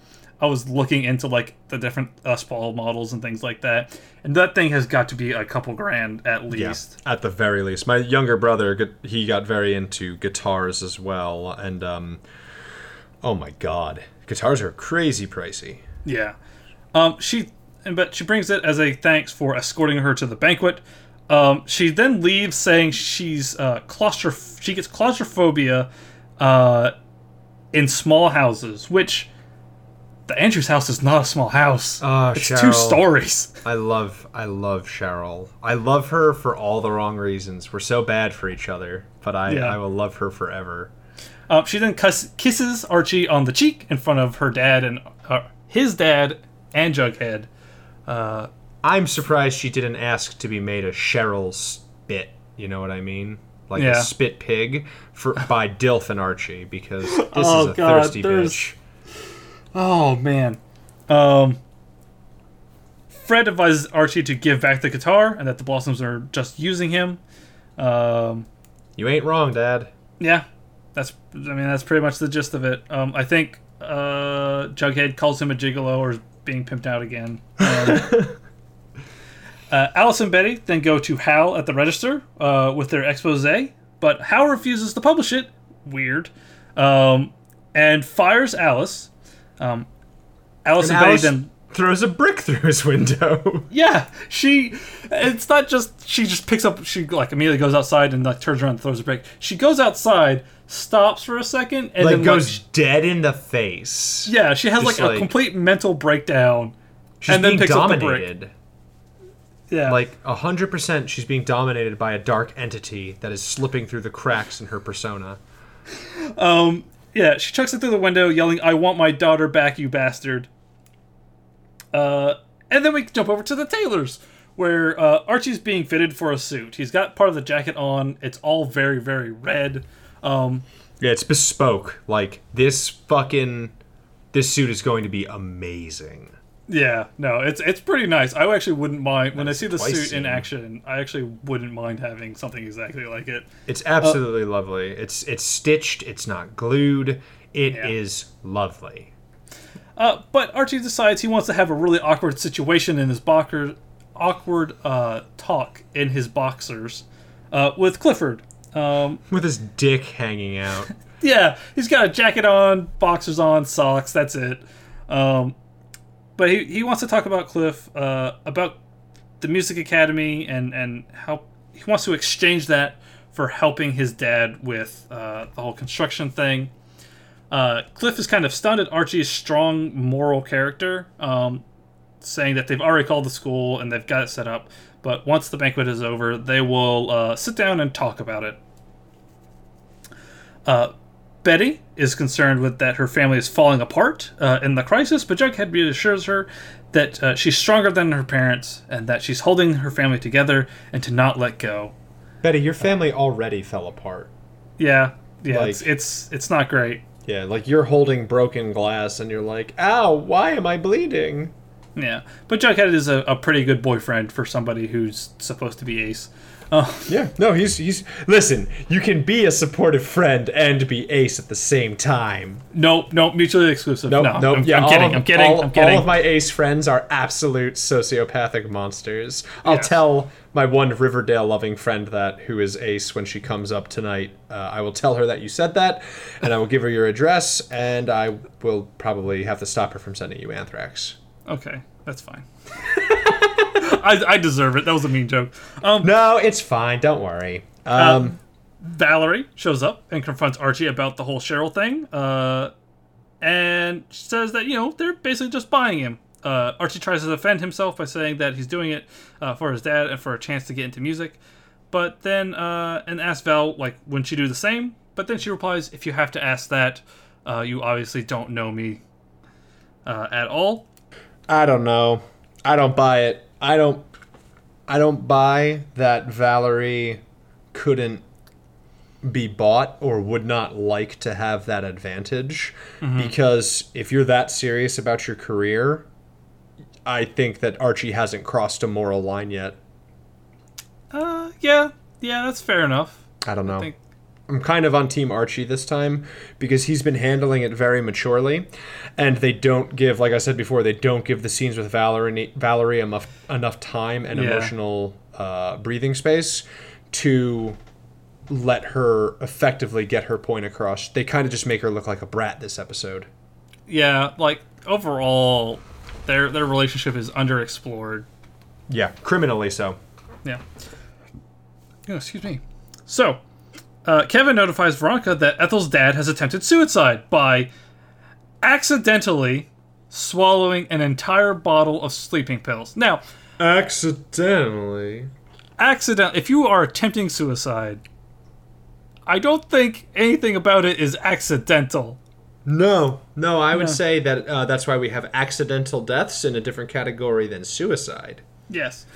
Speaker 1: I was looking into like the different Les Paul models and things like that. And that thing has got to be a couple grand at least.
Speaker 2: At the very least, my younger brother, he got very into guitars as well, and um, oh my god, guitars are crazy pricey.
Speaker 1: Yeah. Um she and but she brings it as a thanks for escorting her to the banquet. Um, she then leaves saying she's uh, claustroph- she gets claustrophobia uh, in small houses, which the Andrews house is not a small house.
Speaker 2: Oh,
Speaker 1: it's
Speaker 2: Cheryl.
Speaker 1: two stories.
Speaker 2: I love, I love Cheryl. I love her for all the wrong reasons. We're so bad for each other, but I,
Speaker 1: Yeah.
Speaker 2: I will love her forever.
Speaker 1: Um, she then cuss- kisses Archie on the cheek in front of her dad and uh, his dad and Jughead. Uh,
Speaker 2: I'm surprised she didn't ask to be made a Cheryl spit. You know what I mean? Like
Speaker 1: Yeah.
Speaker 2: a spit pig for by Dilf and Archie because this
Speaker 1: Oh,
Speaker 2: is a
Speaker 1: God,
Speaker 2: thirsty bitch.
Speaker 1: Oh man. Um Fred advises Archie to give back the guitar and that the Blossoms are just using him. Um
Speaker 2: You ain't wrong, Dad.
Speaker 1: yeah. That's I mean that's pretty much the gist of it. Um I think uh Jughead calls him a gigolo or is being pimped out again. Um, uh, Alice and Betty then go to Hal at the register uh, with their expose, but Hal refuses to publish it. Weird. Um, and fires Alice. Um, Alice and,
Speaker 2: And
Speaker 1: Betty
Speaker 2: Alice
Speaker 1: then
Speaker 2: throws a brick through his window.
Speaker 1: Yeah, she. It's not just she just picks up. She like immediately goes outside and like turns around and throws a brick. She goes outside, stops for a second, and
Speaker 2: like
Speaker 1: then
Speaker 2: goes
Speaker 1: like,
Speaker 2: dead in the face.
Speaker 1: yeah, she has like,
Speaker 2: just
Speaker 1: a
Speaker 2: like-
Speaker 1: complete mental breakdown.
Speaker 2: She's
Speaker 1: and then
Speaker 2: being
Speaker 1: picks up the brick.
Speaker 2: dominated.
Speaker 1: Yeah,
Speaker 2: Like a hundred percent, she's being dominated by a dark entity that is slipping through the cracks in her persona.
Speaker 1: um, yeah, she chucks it through the window, yelling, "I want my daughter back, you bastard!" Uh, and then we jump over to the tailors, where uh, Archie's being fitted for a suit. He's got part of the jacket on. It's all very, very red. Um,
Speaker 2: Yeah, it's bespoke. Like this fucking this suit is going to be amazing.
Speaker 1: Yeah, no, it's it's pretty nice. I actually wouldn't mind when I see the suit in action. I actually wouldn't mind having something exactly like it.
Speaker 2: It's absolutely lovely. It's it's stitched. It's not glued. It is
Speaker 1: Yeah.
Speaker 2: lovely.
Speaker 1: Uh, but Archie decides he wants to have a really awkward situation in his boxer, awkward uh, talk in his boxers uh, with Clifford. Um,
Speaker 2: With his dick hanging out.
Speaker 1: yeah, he's got a jacket on, boxers on, socks. That's it. Um, but he, he wants to talk about Cliff, uh, about the music academy, and and how he wants to exchange that for helping his dad with uh, the whole construction thing. Uh, Cliff is kind of stunned at Archie's strong moral character, um, saying that they've already called the school and they've got it set up. But once the banquet is over, they will uh, sit down and talk about it. Uh, Betty is concerned with that her family is falling apart uh, in the crisis, but Jughead reassures her that uh, she's stronger than her parents and that she's holding her family together and to not let go.
Speaker 2: Betty, your family already fell apart.
Speaker 1: Yeah, yeah,
Speaker 2: Like-
Speaker 1: it's, it's it's not great.
Speaker 2: Yeah, like you're holding broken glass and you're like, ow, why am I bleeding?
Speaker 1: Yeah, but Jughead is a, a pretty good boyfriend for somebody who's supposed to be Ace. Oh,
Speaker 2: Yeah, no, he's he's listen, you can be a supportive friend and be ace at the same time.
Speaker 1: nope, nope, mutually exclusive.
Speaker 2: Nope,
Speaker 1: no,
Speaker 2: nope.
Speaker 1: I'm,
Speaker 2: yeah,
Speaker 1: I'm kidding.
Speaker 2: of-
Speaker 1: I'm kidding.
Speaker 2: All,
Speaker 1: I'm kidding.
Speaker 2: all of my ace friends are absolute sociopathic monsters. I'll
Speaker 1: Yes.
Speaker 2: tell my one Riverdale loving friend that who is ace when she comes up tonight. Uh, I will tell her that you said that, and I will give her your address, and I will probably have to stop her from sending you anthrax.
Speaker 1: okay, that's fine. I, I deserve it. That was a mean joke. Um,
Speaker 2: No, it's fine. Don't worry. Um,
Speaker 1: Valerie shows up and confronts Archie about the whole Cheryl thing, uh, and says that you know they're basically just buying him. Uh, Archie tries to defend himself by saying that he's doing it uh, for his dad and for a chance to get into music, but then uh, and asks Val like wouldn't she do the same. But then she replies, "If you have to ask that, uh, you obviously don't know me uh, at all."
Speaker 2: I don't know. I don't buy it. I don't. I don't buy that Valerie couldn't be bought or would not like to have that advantage because if you're that serious about your career, I think that Archie hasn't crossed a moral line yet.
Speaker 1: Uh, yeah, yeah, that's fair enough.
Speaker 2: I don't know.
Speaker 1: I think
Speaker 2: I'm kind of on Team Archie this time because he's been handling it very maturely, and they don't give, like I said before, they don't give the scenes with Valerie Valerie enough enough time and
Speaker 1: Yeah.
Speaker 2: emotional uh, breathing space to let her effectively get her point across. They kind of just make her look like a brat this episode.
Speaker 1: yeah, like overall, their their relationship is underexplored.
Speaker 2: Yeah, criminally so.
Speaker 1: Yeah. Oh, excuse me. So, uh, Kevin notifies Veronica that Ethel's dad has attempted suicide by accidentally swallowing an entire bottle of sleeping pills. Now,
Speaker 2: Accidentally.
Speaker 1: accident if you are attempting suicide, I don't think anything about it is accidental.
Speaker 2: No, no, I would
Speaker 1: No.
Speaker 2: say that uh, that's why we have accidental deaths in a different category than suicide.
Speaker 1: Yes.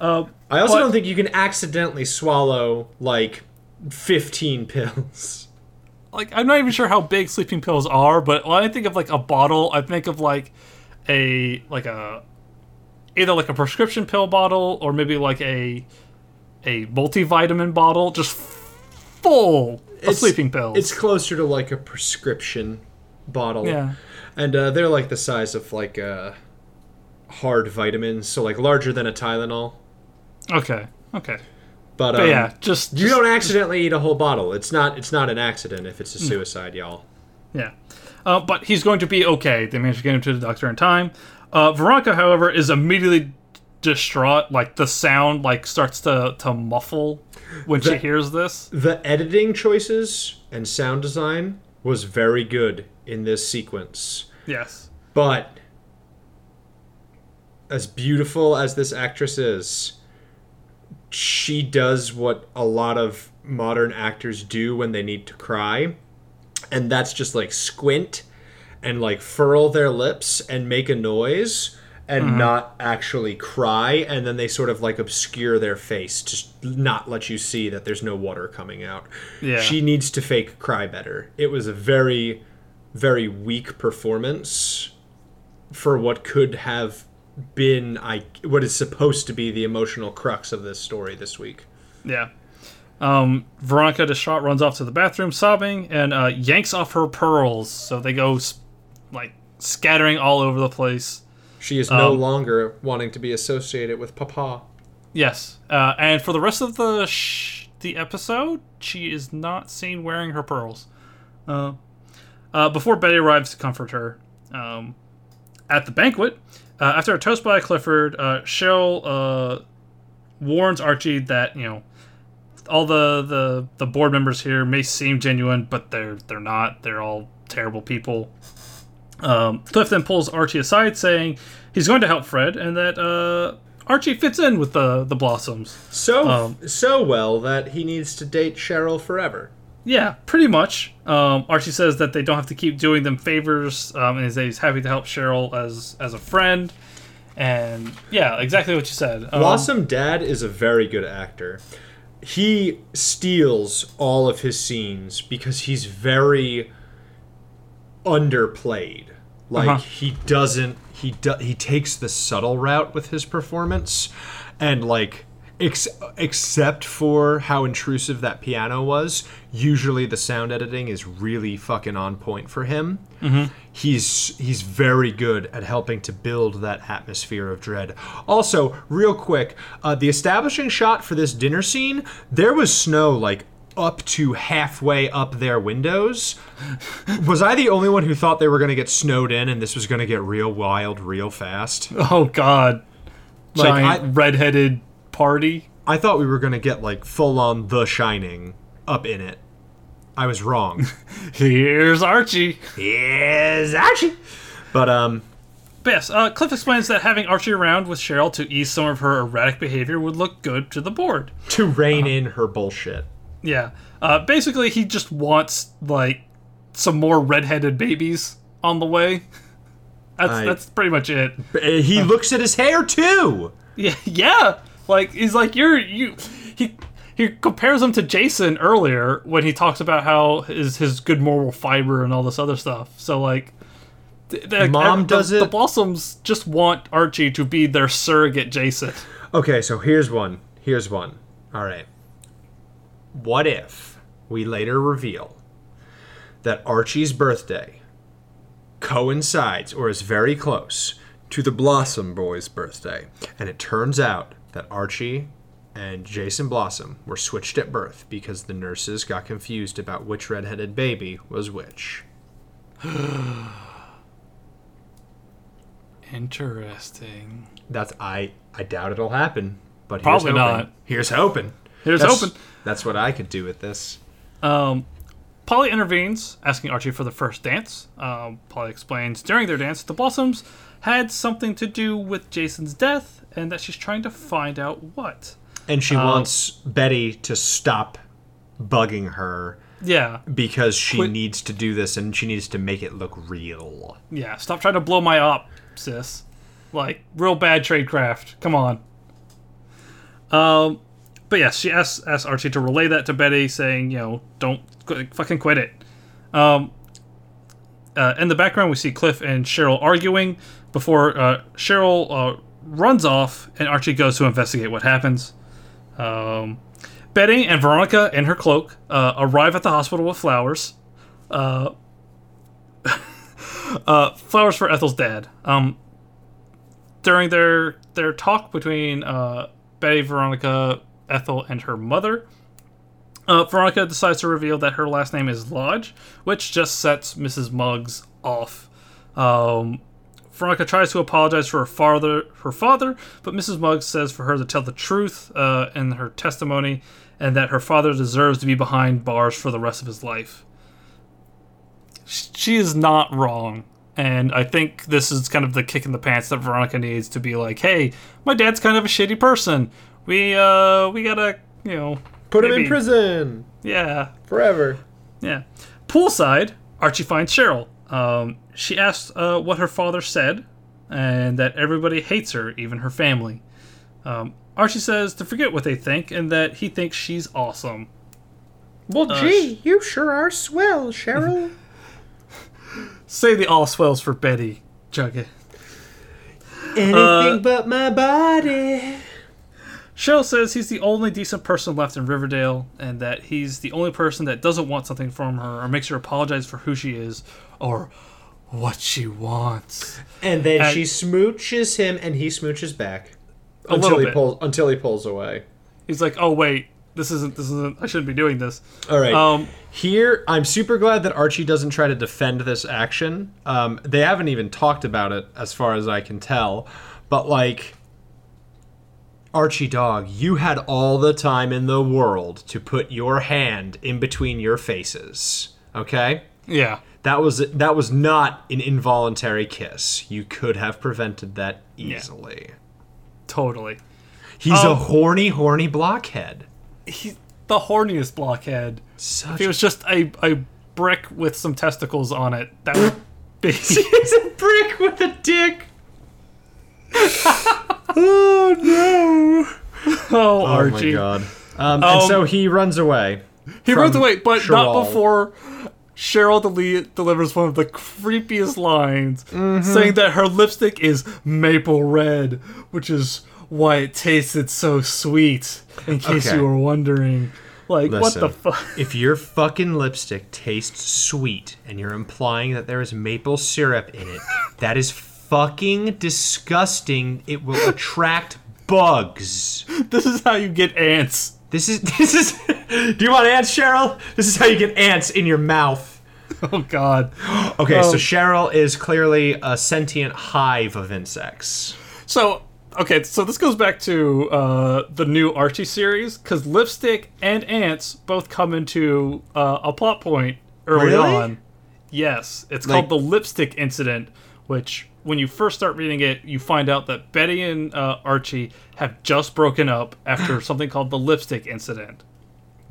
Speaker 1: Uh,
Speaker 2: I also
Speaker 1: But-
Speaker 2: don't think you can accidentally swallow like 15 pills.
Speaker 1: like I'm not even sure how big sleeping pills are, but when I think of like a bottle, I think of like a like a either like a prescription pill bottle or maybe like a a multivitamin bottle just full of sleeping pills.
Speaker 2: It's closer to like a prescription bottle.
Speaker 1: yeah.
Speaker 2: And uh, they're like the size of like uh, hard vitamins, so like larger than a Tylenol.
Speaker 1: Okay. Okay.
Speaker 2: But,
Speaker 1: But
Speaker 2: um,
Speaker 1: yeah, just,
Speaker 2: you
Speaker 1: just-
Speaker 2: don't accidentally eat a whole bottle. It's not it's not an accident if it's a suicide, y'all.
Speaker 1: Yeah. uh, but he's going to be okay. They managed to get him to the doctor in time. Uh, Veronica, however, is immediately distraught. Like the sound like starts to to muffle when she hears this.
Speaker 2: The editing choices and sound design was very good in this sequence.
Speaker 1: Yes.
Speaker 2: But as beautiful as this actress is, she does what a lot of modern actors do when they need to cry. And that's just like squint and like furl their lips and make a noise and mm-hmm. not actually cry. And then they sort of like obscure their face to not let you see that there's no water coming out.
Speaker 1: Yeah.
Speaker 2: She needs to fake cry better. It was a very, very weak performance for what could have been I what is supposed to be the emotional crux of this story this week.
Speaker 1: Yeah. Um, Veronica, distraught, runs off to the bathroom, sobbing, and uh, yanks off her pearls. So they go s- like scattering all over the place.
Speaker 2: She is no
Speaker 1: Um,
Speaker 2: longer wanting to be associated with Papa.
Speaker 1: Yes, uh, and for the rest of the sh- the episode, she is not seen wearing her pearls. Uh, uh, before Betty arrives to comfort her, um, at the banquet, uh, after a toast by Clifford, uh, Cheryl uh, warns Archie that you know all the, the the board members here may seem genuine, but they're they're not. They're all terrible people. Um, Cliff then pulls Archie aside, saying he's going to help Fred, and that uh, Archie fits in with the the Blossoms.
Speaker 2: So
Speaker 1: Um,
Speaker 2: so well that he needs to date Cheryl forever.
Speaker 1: Yeah, pretty much. Um, Archie says that they don't have to keep doing them favors, um, and he's happy to help Cheryl as as a friend. And yeah, exactly what you said. Um,
Speaker 2: Blossom Dad is a very good actor. He steals all of his scenes because he's very underplayed. Like
Speaker 1: Uh-huh.
Speaker 2: he doesn't he do, he takes the subtle route with his performance and like ex- except for how intrusive that piano was, usually the sound editing is really fucking on point for him. He's he's very good at helping to build that atmosphere of dread. Also, real quick, uh, the establishing shot for this dinner scene, there was snow like up to halfway up their windows. Was I the only one who thought they were going to get snowed in and this was going to get real wild real fast?
Speaker 1: Oh God,
Speaker 2: Like,
Speaker 1: giant
Speaker 2: I-
Speaker 1: redheaded party.
Speaker 2: I thought we were going to get like full on The Shining up in it. I was wrong.
Speaker 1: Here's Archie.
Speaker 2: Yes, Archie. But um,
Speaker 1: But yes, uh, Cliff explains that having Archie around with Cheryl to ease some of her erratic behavior would look good to the board.
Speaker 2: to rein in her bullshit.
Speaker 1: Yeah. Uh, basically, he just wants like some more redheaded babies on the way. That's
Speaker 2: I-
Speaker 1: that's pretty much it.
Speaker 2: Uh, He looks at his hair too.
Speaker 1: Yeah, yeah. Like he's like you're you. He he compares him to Jason earlier when he talks about how his his good moral fiber and all this other stuff. So like. th- th-
Speaker 2: Mom
Speaker 1: the-
Speaker 2: does
Speaker 1: The
Speaker 2: it.
Speaker 1: Blossoms just want Archie to be their surrogate Jason.
Speaker 2: Okay, so here's one. Here's one. All right. What if we later reveal that Archie's birthday coincides or is very close to the Blossom Boy's birthday, and it turns out that Archie and Jason Blossom were switched at birth because the nurses got confused about which redheaded baby was which.
Speaker 1: Interesting.
Speaker 2: That's I I doubt it'll happen, but here's
Speaker 1: Probably
Speaker 2: hoping.
Speaker 1: not.
Speaker 2: Here's hoping.
Speaker 1: Here's
Speaker 2: That's-
Speaker 1: hoping.
Speaker 2: That's what I could do with this.
Speaker 1: Um, Polly intervenes, asking Archie for the first dance. Um, Polly explains during their dance that the Blossoms had something to do with Jason's death, and that she's trying to find out what.
Speaker 2: And she wants Betty to stop bugging her
Speaker 1: Yeah,
Speaker 2: because she
Speaker 1: Quit-
Speaker 2: needs to do this and she needs to make it look real.
Speaker 1: yeah. Stop trying to blow my up, sis. Like real bad tradecraft. Come on. Um, but yes, she asks asks Archie to relay that to Betty, saying, you know, don't qu- fucking quit it. Um, uh, in the background, we see Cliff and Cheryl arguing before uh, Cheryl uh, runs off and Archie goes to investigate what happens. Um, Betty and Veronica, in her cloak, uh, arrive at the hospital with flowers. Uh, uh, flowers for Ethel's dad. Um, during their their talk between uh, Betty, Veronica, Ethel, and her mother, uh, Veronica decides to reveal that her last name is Lodge, which just sets Mrs. Muggs off. Um, Veronica tries to apologize for her father, her father, but Mrs. Muggs says for her to tell the truth uh, in her testimony, and that her father deserves to be behind bars for the rest of his life. She is not wrong, and I think this is kind of the kick in the pants that Veronica needs to be like, "Hey, my dad's kind of a shitty person. We uh, we gotta, you know,
Speaker 2: Put him in prison
Speaker 1: Yeah,
Speaker 2: forever.
Speaker 1: yeah. Poolside, Archie finds Cheryl. Um, she asks uh, what her father said, and that everybody hates her, even her family. Um, Archie says to forget what they think, and that he thinks she's awesome.
Speaker 2: Well,
Speaker 1: Uh,
Speaker 2: gee, you sure are swell, Cheryl.
Speaker 1: Say the all swells for Betty, Jugget.
Speaker 2: Anything
Speaker 1: Uh,
Speaker 2: but my body.
Speaker 1: Cheryl says he's the only decent person left in Riverdale, and that he's the only person that doesn't want something from her, or makes her apologize for who she is, or what she wants.
Speaker 2: And then
Speaker 1: And-
Speaker 2: she smooches him, and he smooches back until he
Speaker 1: bit.
Speaker 2: pulls until he pulls away.
Speaker 1: He's like, "Oh wait, this isn't. This isn't. I shouldn't be doing this."
Speaker 2: All right.
Speaker 1: Um,
Speaker 2: Here, I'm super glad that Archie doesn't try to defend this action. Um, they haven't even talked about it, as far as I can tell. But like, Archie dog, you had all the time in the world to put your hand in between your faces. Okay.
Speaker 1: yeah.
Speaker 2: That was that was not an involuntary kiss. You could have prevented that easily. Yeah.
Speaker 1: Totally.
Speaker 2: He's a
Speaker 1: Oh.
Speaker 2: horny, horny blockhead.
Speaker 1: He's the horniest blockhead.
Speaker 2: Such
Speaker 1: If he was just a, a brick with some testicles on it, that would be.
Speaker 2: He's a brick with a dick. oh no!
Speaker 1: oh,
Speaker 2: Oh
Speaker 1: Archie.
Speaker 2: my god. Um, and
Speaker 1: Um,
Speaker 2: so he runs away.
Speaker 1: He
Speaker 2: from
Speaker 1: runs away, but not before Cheryl delivers one of the creepiest lines,
Speaker 2: Mm-hmm.
Speaker 1: saying that her lipstick is maple red, which is why it tasted so sweet. In case
Speaker 2: Okay.
Speaker 1: you were wondering, like what the
Speaker 2: Listen,
Speaker 1: fuck?
Speaker 2: If your fucking lipstick tastes sweet and you're implying that there is maple syrup in it, that is fucking disgusting. It will attract bugs.
Speaker 1: This is how you get ants.
Speaker 2: This is this is. Do you want ants, Cheryl? This is how you get ants in your mouth.
Speaker 1: Oh God.
Speaker 2: Okay, so
Speaker 1: Um,
Speaker 2: Cheryl is clearly a sentient hive of insects.
Speaker 1: So okay, so this goes back to uh, the new Archie series because lipstick and ants both come into uh, a plot point early
Speaker 2: Really?
Speaker 1: on. Yes, it's
Speaker 2: Like-
Speaker 1: called the lipstick incident, which when you first start reading it, you find out that Betty and uh, Archie have just broken up after something called the lipstick incident.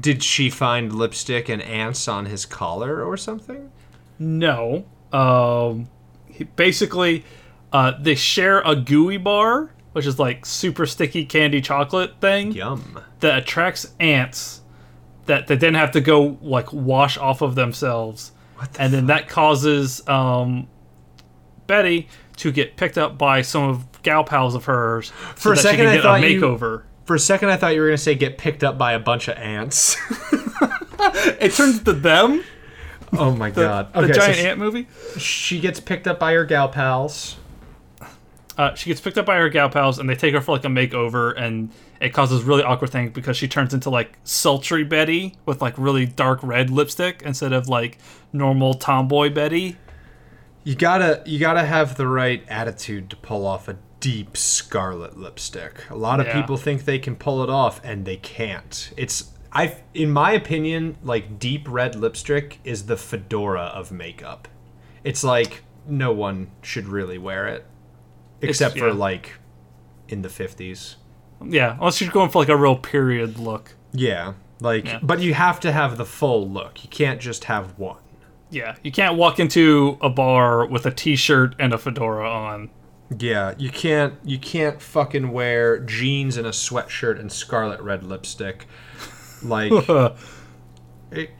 Speaker 2: Did she find lipstick and ants on his collar or something?
Speaker 1: No, um, he, basically, uh, they share a gooey bar, which is like super sticky candy chocolate thing.
Speaker 2: Yum.
Speaker 1: that attracts ants that they then have to go like wash off of themselves and then that causes um, betty to get picked up by some of gal pals of hers so
Speaker 2: For a
Speaker 1: that
Speaker 2: second,
Speaker 1: she
Speaker 2: I
Speaker 1: can get
Speaker 2: thought
Speaker 1: a
Speaker 2: you- For a second, I thought you were gonna say get picked up by a bunch of ants.
Speaker 1: it turns to them
Speaker 2: oh my god.
Speaker 1: the giant
Speaker 2: so sh-
Speaker 1: ant movie
Speaker 2: she gets picked up by her gal pals.
Speaker 1: uh, she gets picked up by her gal pals and they take her for like a makeover and it causes really awkward thing because she turns into like sultry betty with like really dark red lipstick instead of like normal tomboy betty
Speaker 2: You gotta you gotta have the right attitude to pull off a deep scarlet lipstick. A lot of
Speaker 1: Yeah.
Speaker 2: people think they can pull it off and they can't. It's I in my opinion, like deep red lipstick is the fedora of makeup. It's like no one should really wear it except for like in the 50s.
Speaker 1: yeah unless you're going for like a real period look
Speaker 2: Yeah, like
Speaker 1: Yeah.
Speaker 2: but you have to have the full look. You can't just have one.
Speaker 1: Yeah, you can't walk into a bar with a t-shirt and a fedora on.
Speaker 2: Yeah, you can't you can't fucking wear jeans and a sweatshirt and scarlet red lipstick. Like it,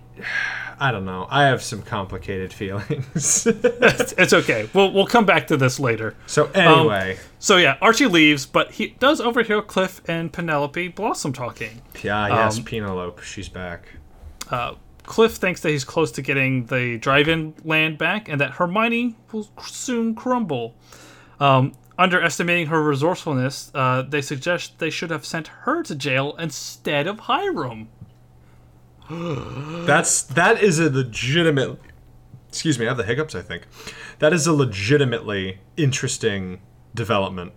Speaker 2: I don't know. I have some complicated feelings.
Speaker 1: it's, it's okay. We'll we'll come back to this later.
Speaker 2: so anyway,
Speaker 1: So yeah, Archie leaves, but he does overhear Cliff and Penelope Blossom talking.
Speaker 2: yeah, yes,
Speaker 1: um,
Speaker 2: Penelope, she's back.
Speaker 1: Uh, Cliff thinks that he's close to getting the drive-in land back, and that Hermione will soon crumble. Um, underestimating her resourcefulness, uh, they suggest they should have sent her to jail instead of Hiram.
Speaker 2: That's that is a legitimate. Excuse me, I have the hiccups. I think That is a legitimately interesting development.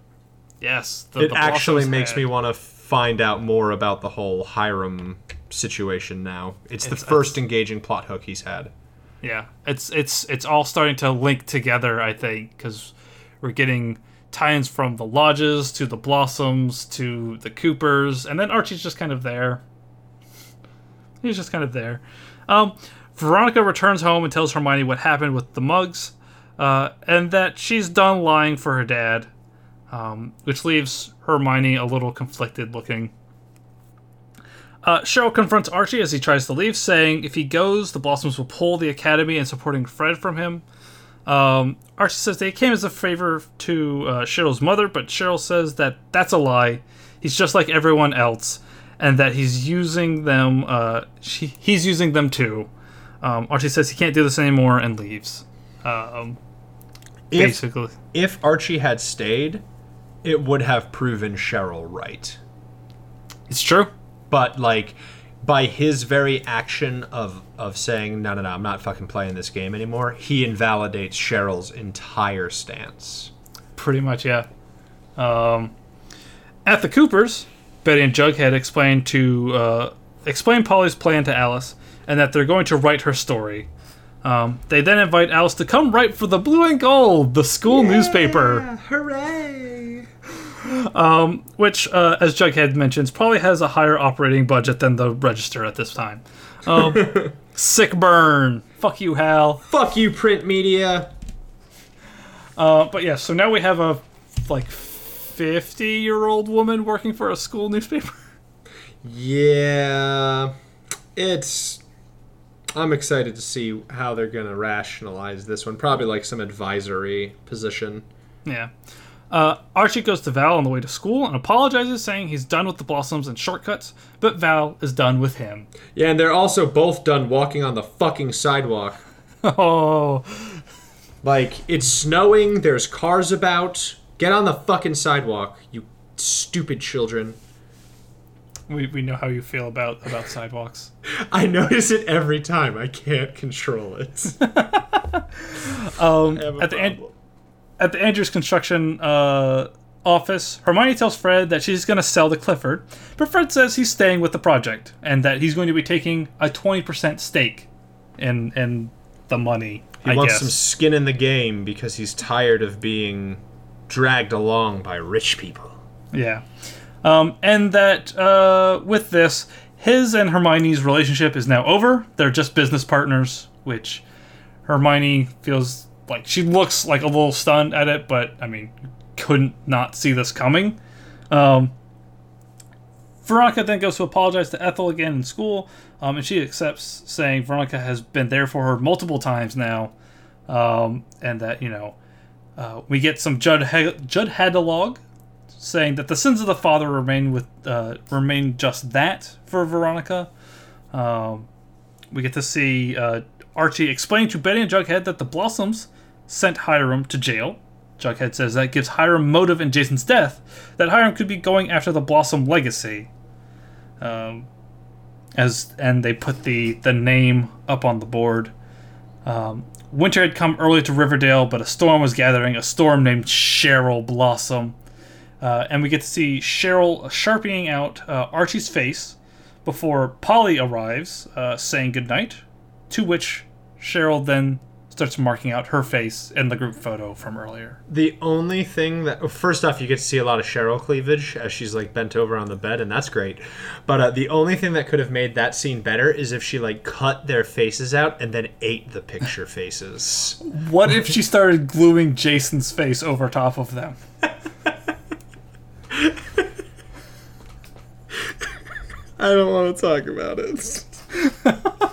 Speaker 1: Yes, the,
Speaker 2: It
Speaker 1: the
Speaker 2: actually makes
Speaker 1: had-
Speaker 2: me want to find out more about the whole Hiram situation now. It's, the
Speaker 1: It's-
Speaker 2: first engaging plot hook he's had.
Speaker 1: Yeah, it's it's it's all starting to link together. I think because we're getting tie-ins from the lodges to the Blossoms to the Coopers, and then Archie's just kind of there. He's just kind of there. Um, Veronica returns home and tells Hermione what happened with the Muggs, uh, and that she's done lying for her dad, um, which leaves Hermione a little conflicted looking. Uh, Cheryl confronts Archie as he tries to leave, saying if he goes, the Blossoms will pull the Academy and supporting Fred from him. Um, Archie says they came as a favor to uh, Cheryl's mother, but Cheryl says that that's a lie. He's just like everyone else, and that he's using them. Uh, she, he's using them too. Um, Archie says he can't do this anymore and leaves. Um,
Speaker 2: If,
Speaker 1: basically,
Speaker 2: if Archie had stayed, it would have proven Cheryl right.
Speaker 1: it's true.
Speaker 2: But like by his very action of of saying no no no i'm not fucking playing this game anymore he invalidates cheryl's entire stance
Speaker 1: Pretty much, yeah. Um, at the Coopers, Betty and Jughead explain to uh, explain Polly's plan to Alice, and that they're going to write her story. Um, they then invite Alice to come write for the Blue and Gold, the school newspaper,
Speaker 2: hooray
Speaker 1: which, uh, as Jughead mentions, probably has a higher operating budget than the Register at this time. Um, sick burn. Fuck you, Hal.
Speaker 2: fuck you print media
Speaker 1: Uh, but yeah, so now we have a like fifty-year-old woman working for a school newspaper.
Speaker 2: yeah it's i'm excited to see how they're gonna rationalize this one probably like some advisory position
Speaker 1: Yeah. Uh, Archie goes to Val on the way to school and apologizes, saying he's done with the blossoms and shortcuts, but Val is done with him.
Speaker 2: yeah and they're also both done walking on the fucking sidewalk
Speaker 1: Oh,
Speaker 2: Like, it's snowing, there's cars about. Get on the fucking sidewalk, you stupid children.
Speaker 1: we, we know how you feel about, about sidewalks.
Speaker 2: I notice it every time. I can't control it.
Speaker 1: Um, at the
Speaker 2: problem.
Speaker 1: At the Andrews construction uh, office, Hermione tells Fred that she's going to sell to Clifford, but Fred says he's staying with the project and that he's going to be taking a twenty percent stake in in the money.
Speaker 2: He
Speaker 1: I
Speaker 2: wants
Speaker 1: guess.
Speaker 2: some skin in the game because he's tired of being dragged along by rich people.
Speaker 1: Yeah. Um, and that uh, with this, his and Hermione's relationship is now over. They're just business partners, which Hermione feels like she looks like a little stunned at it, but I mean, couldn't not see this coming. Um, Veronica then goes to apologize to Ethel again in school, um, and she accepts, saying Veronica has been there for her multiple times now, um, and that you know uh, we get some Judd he- Judd Hadalog saying that the sins of the father remain with uh, remain just that for Veronica. Um, we get to see uh, Archie explain to Betty and Jughead that the Blossoms sent Hiram to jail. Jughead says that gives Hiram motive in Jason's death, that Hiram could be going after the Blossom legacy. Um, as and they put the the name up on the board. Um, winter had come early to Riverdale, but a storm was gathering. A storm named Cheryl Blossom. Uh, and we get to see Cheryl sharpening out uh, Archie's face before Polly arrives, uh, saying goodnight, to which Cheryl then starts marking out her face in the group photo from earlier.
Speaker 2: The only thing that first off, you get to see a lot of Cheryl cleavage as she's like bent over on the bed, and that's great. But uh, the only thing that could have made that scene better is if she like cut their faces out and then ate the picture faces.
Speaker 1: What if she started gluing Jason's face over top of them?
Speaker 2: I don't want to talk about it.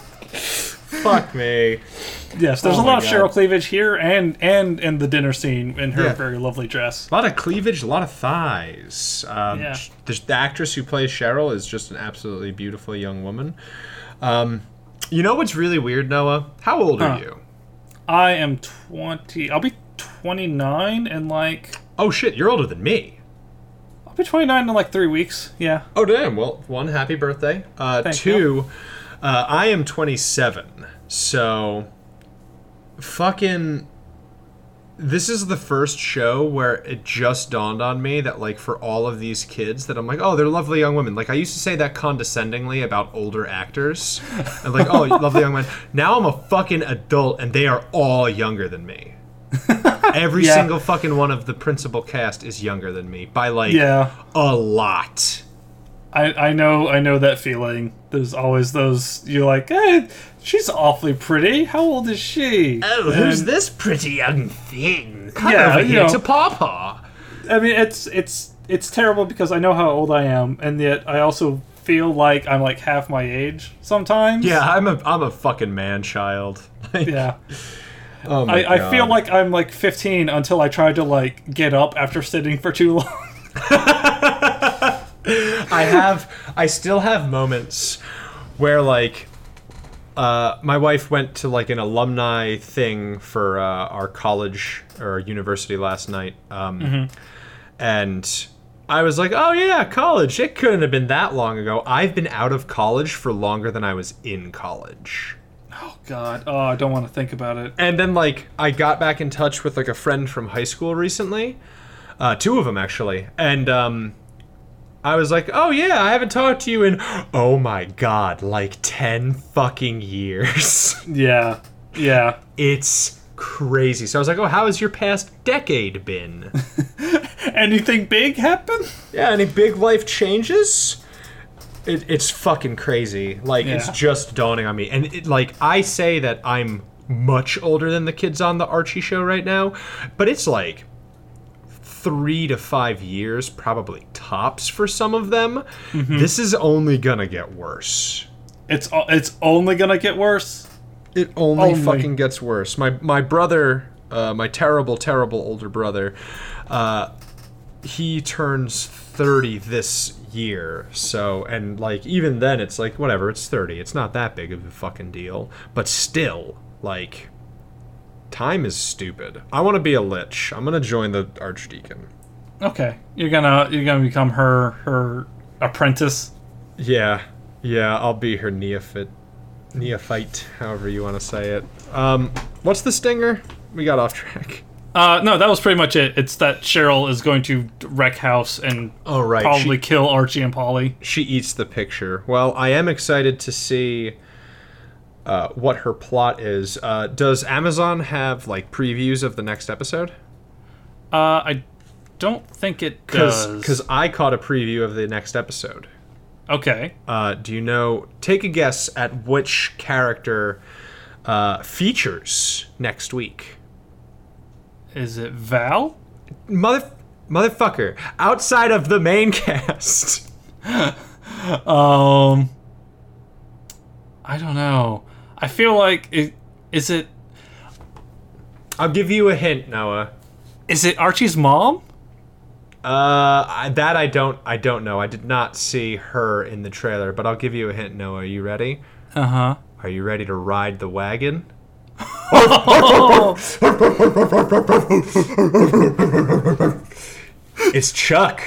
Speaker 2: Fuck me.
Speaker 1: Yes, there's
Speaker 2: Oh
Speaker 1: a lot of
Speaker 2: God.
Speaker 1: Cheryl cleavage here and and in the dinner scene in her
Speaker 2: Yeah.
Speaker 1: very lovely dress.
Speaker 2: A lot of cleavage, a lot of thighs. Um,
Speaker 1: Yeah.
Speaker 2: the, the actress who plays Cheryl is just an absolutely beautiful young woman. Um, you know what's really weird, Noah? How old are you?
Speaker 1: I am 20. I'll be 29 in like
Speaker 2: Oh shit, you're older than me.
Speaker 1: I'll be 29 in like 3 weeks. Yeah.
Speaker 2: Oh damn! Well, one, happy birthday. Uh,
Speaker 1: Thank
Speaker 2: two, uh, I am 27, so fucking this is the first show where it just dawned on me that like for all of these kids that I'm like, oh, they're lovely young women. Like I used to say that condescendingly about older actors. And like, oh, lovely young men. Now I'm a fucking adult and they are all younger than me. Every
Speaker 1: Yeah.
Speaker 2: single fucking one of the principal cast is younger than me by like
Speaker 1: Yeah.
Speaker 2: a lot.
Speaker 1: I, I know I know that feeling. There's always those you're like, hey, she's awfully pretty. How old is she?
Speaker 2: Oh,
Speaker 1: And-
Speaker 2: this pretty young thing? Come
Speaker 1: Yeah,
Speaker 2: over here
Speaker 1: know.
Speaker 2: to Pawpaw.
Speaker 1: I mean, it's it's it's terrible because I know how old I am, and yet I also feel like I'm like half my age sometimes.
Speaker 2: Yeah, I'm a I'm a fucking man child. Like,
Speaker 1: yeah.
Speaker 2: oh my
Speaker 1: I, I feel like I'm like 15 until I try to like get up after sitting for too long.
Speaker 2: I have I still have moments where like uh, my wife went to like an alumni thing for uh, our college or university last night, um, and I was like, "Oh yeah, college. It couldn't have been that long ago. I've been out of college for longer than I was in college."
Speaker 1: Oh God. Oh, I don't want to think about it.
Speaker 2: And then like I got back in touch with like a friend from high school recently, uh, two of them actually, and um, I was like, "Oh yeah, I haven't talked to you in oh my god, like ten fucking years."
Speaker 1: Yeah. Yeah.
Speaker 2: it's crazy. So I was like, "Oh, how has your past decade been?"
Speaker 1: Anything big happen?
Speaker 2: yeah, any big life changes? It, it's fucking crazy. Like it's just dawning on me, and it, like I say that I'm much older than the kids on the Archie show right now, but it's like three to five years, probably tops for some of them. This is only gonna get worse.
Speaker 1: It's it's only gonna get worse.
Speaker 2: It only,
Speaker 1: Only.
Speaker 2: fucking gets worse. My my brother, uh, my terrible, terrible older brother, uh, he turns thirty this year. So and like even then, it's like whatever. It's thirty. It's not that big of a fucking deal. But still, like, time is stupid. I want to be a lich. I'm gonna join the archdeacon.
Speaker 1: Okay. You're gonna you're gonna become her her apprentice.
Speaker 2: Yeah, yeah. I'll be her neophyte, neophyte, however you want to say it. Um, what's the stinger? We got off track.
Speaker 1: Uh, no, that was pretty much it. It's that Cheryl is going to wreck house and
Speaker 2: Oh right,
Speaker 1: probably
Speaker 2: she,
Speaker 1: kill Archie and Polly.
Speaker 2: she eats the picture. Well, I am excited to see uh, what her plot is. Uh, does Amazon have like previews of the next episode?
Speaker 1: Uh, I don't think it does.
Speaker 2: Because I caught a preview of the next episode.
Speaker 1: okay.
Speaker 2: Uh, do you know? Take a guess at which character uh, features next week.
Speaker 1: Is it Val?
Speaker 2: Mother, motherfucker! Outside of the main cast.
Speaker 1: Um, I don't know. I feel like it, is it
Speaker 2: I'll give you a hint, Noah.
Speaker 1: is it Archie's mom?
Speaker 2: Uh, I- that I don't, I don't know. I did not see her in the trailer, but I'll give you a hint, Noah. Are you ready?
Speaker 1: Uh huh.
Speaker 2: Are you ready to ride the wagon? it's Chuck.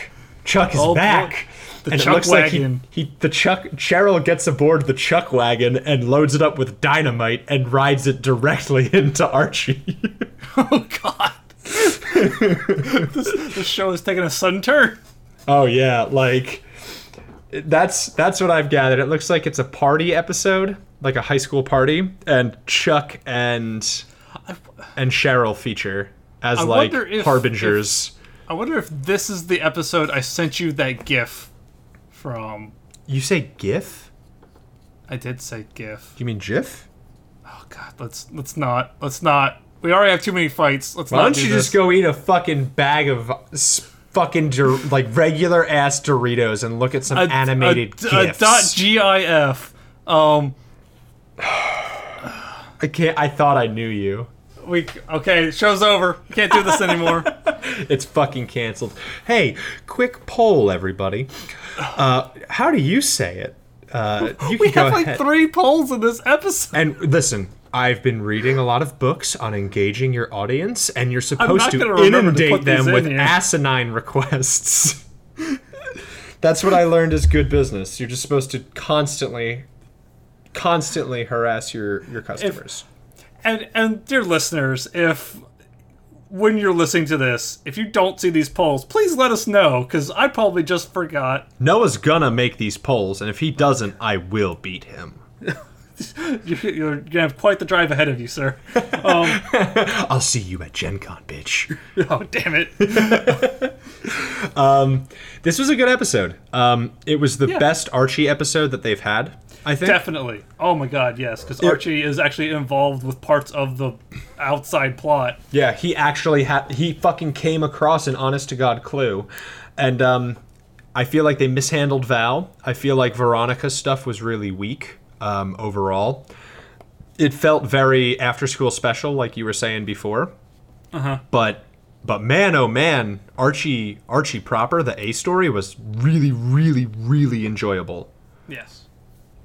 Speaker 2: Chuck is
Speaker 1: Oh,
Speaker 2: back.
Speaker 1: The
Speaker 2: and
Speaker 1: Chuck
Speaker 2: it looks
Speaker 1: wagon.
Speaker 2: like he, he, the Chuck, Cheryl gets aboard the Chuck wagon and loads it up with dynamite and rides it directly into Archie.
Speaker 1: Oh God. this, this show is taking a sudden turn.
Speaker 2: Oh yeah, like that's that's what I've gathered. It looks like it's a party episode, like a high school party, and Chuck and and Cheryl feature as
Speaker 1: I
Speaker 2: like
Speaker 1: if-
Speaker 2: harbingers.
Speaker 1: I wonder if this is the episode I sent you that GIF from.
Speaker 2: You say GIF?
Speaker 1: I did say GIF.
Speaker 2: You mean GIF?
Speaker 1: Oh God, let's let's not let's not. We already have too many fights. Let's
Speaker 2: Why
Speaker 1: not
Speaker 2: don't
Speaker 1: do
Speaker 2: you
Speaker 1: this.
Speaker 2: just go eat a fucking bag of fucking like regular ass Doritos and look at some
Speaker 1: A-
Speaker 2: animated
Speaker 1: a, a dot gif. Um,
Speaker 2: I can't. I thought I knew you.
Speaker 1: We okay. Show's over. We can't do this anymore.
Speaker 2: It's fucking canceled. Hey, quick poll, everybody. Uh, how do you say it? Uh,
Speaker 1: we have like
Speaker 2: ahead.
Speaker 1: three polls in this episode.
Speaker 2: And listen, I've been reading a lot of books on engaging your audience, and you're supposed to inundate them
Speaker 1: in
Speaker 2: with
Speaker 1: here.
Speaker 2: asinine requests. That's what I learned is good business. You're just supposed to constantly, constantly harass your your customers.
Speaker 1: And and dear listeners, if when you're listening to this, if you don't see these polls, please let us know because I probably just forgot.
Speaker 2: Noah's gonna make these polls, and if he doesn't, I will beat him.
Speaker 1: You- You're gonna have quite the drive ahead of you, sir. Um,
Speaker 2: I'll see you at Gen Con, bitch.
Speaker 1: oh damn it!
Speaker 2: This was a good episode. Um, it was the
Speaker 1: Yeah.
Speaker 2: best Archie episode that they've had, I think.
Speaker 1: Definitely. Oh my god, yes, because Archie is actually involved with parts of the outside plot.
Speaker 2: Yeah, he actually had he fucking came across an honest to god clue. And um I feel like they mishandled Val. I feel like Veronica's stuff was really weak um overall. It felt very after school special like you were saying before.
Speaker 1: Uh-huh.
Speaker 2: But but man oh man, Archie Archie proper, the A story was really really really enjoyable.
Speaker 1: Yes.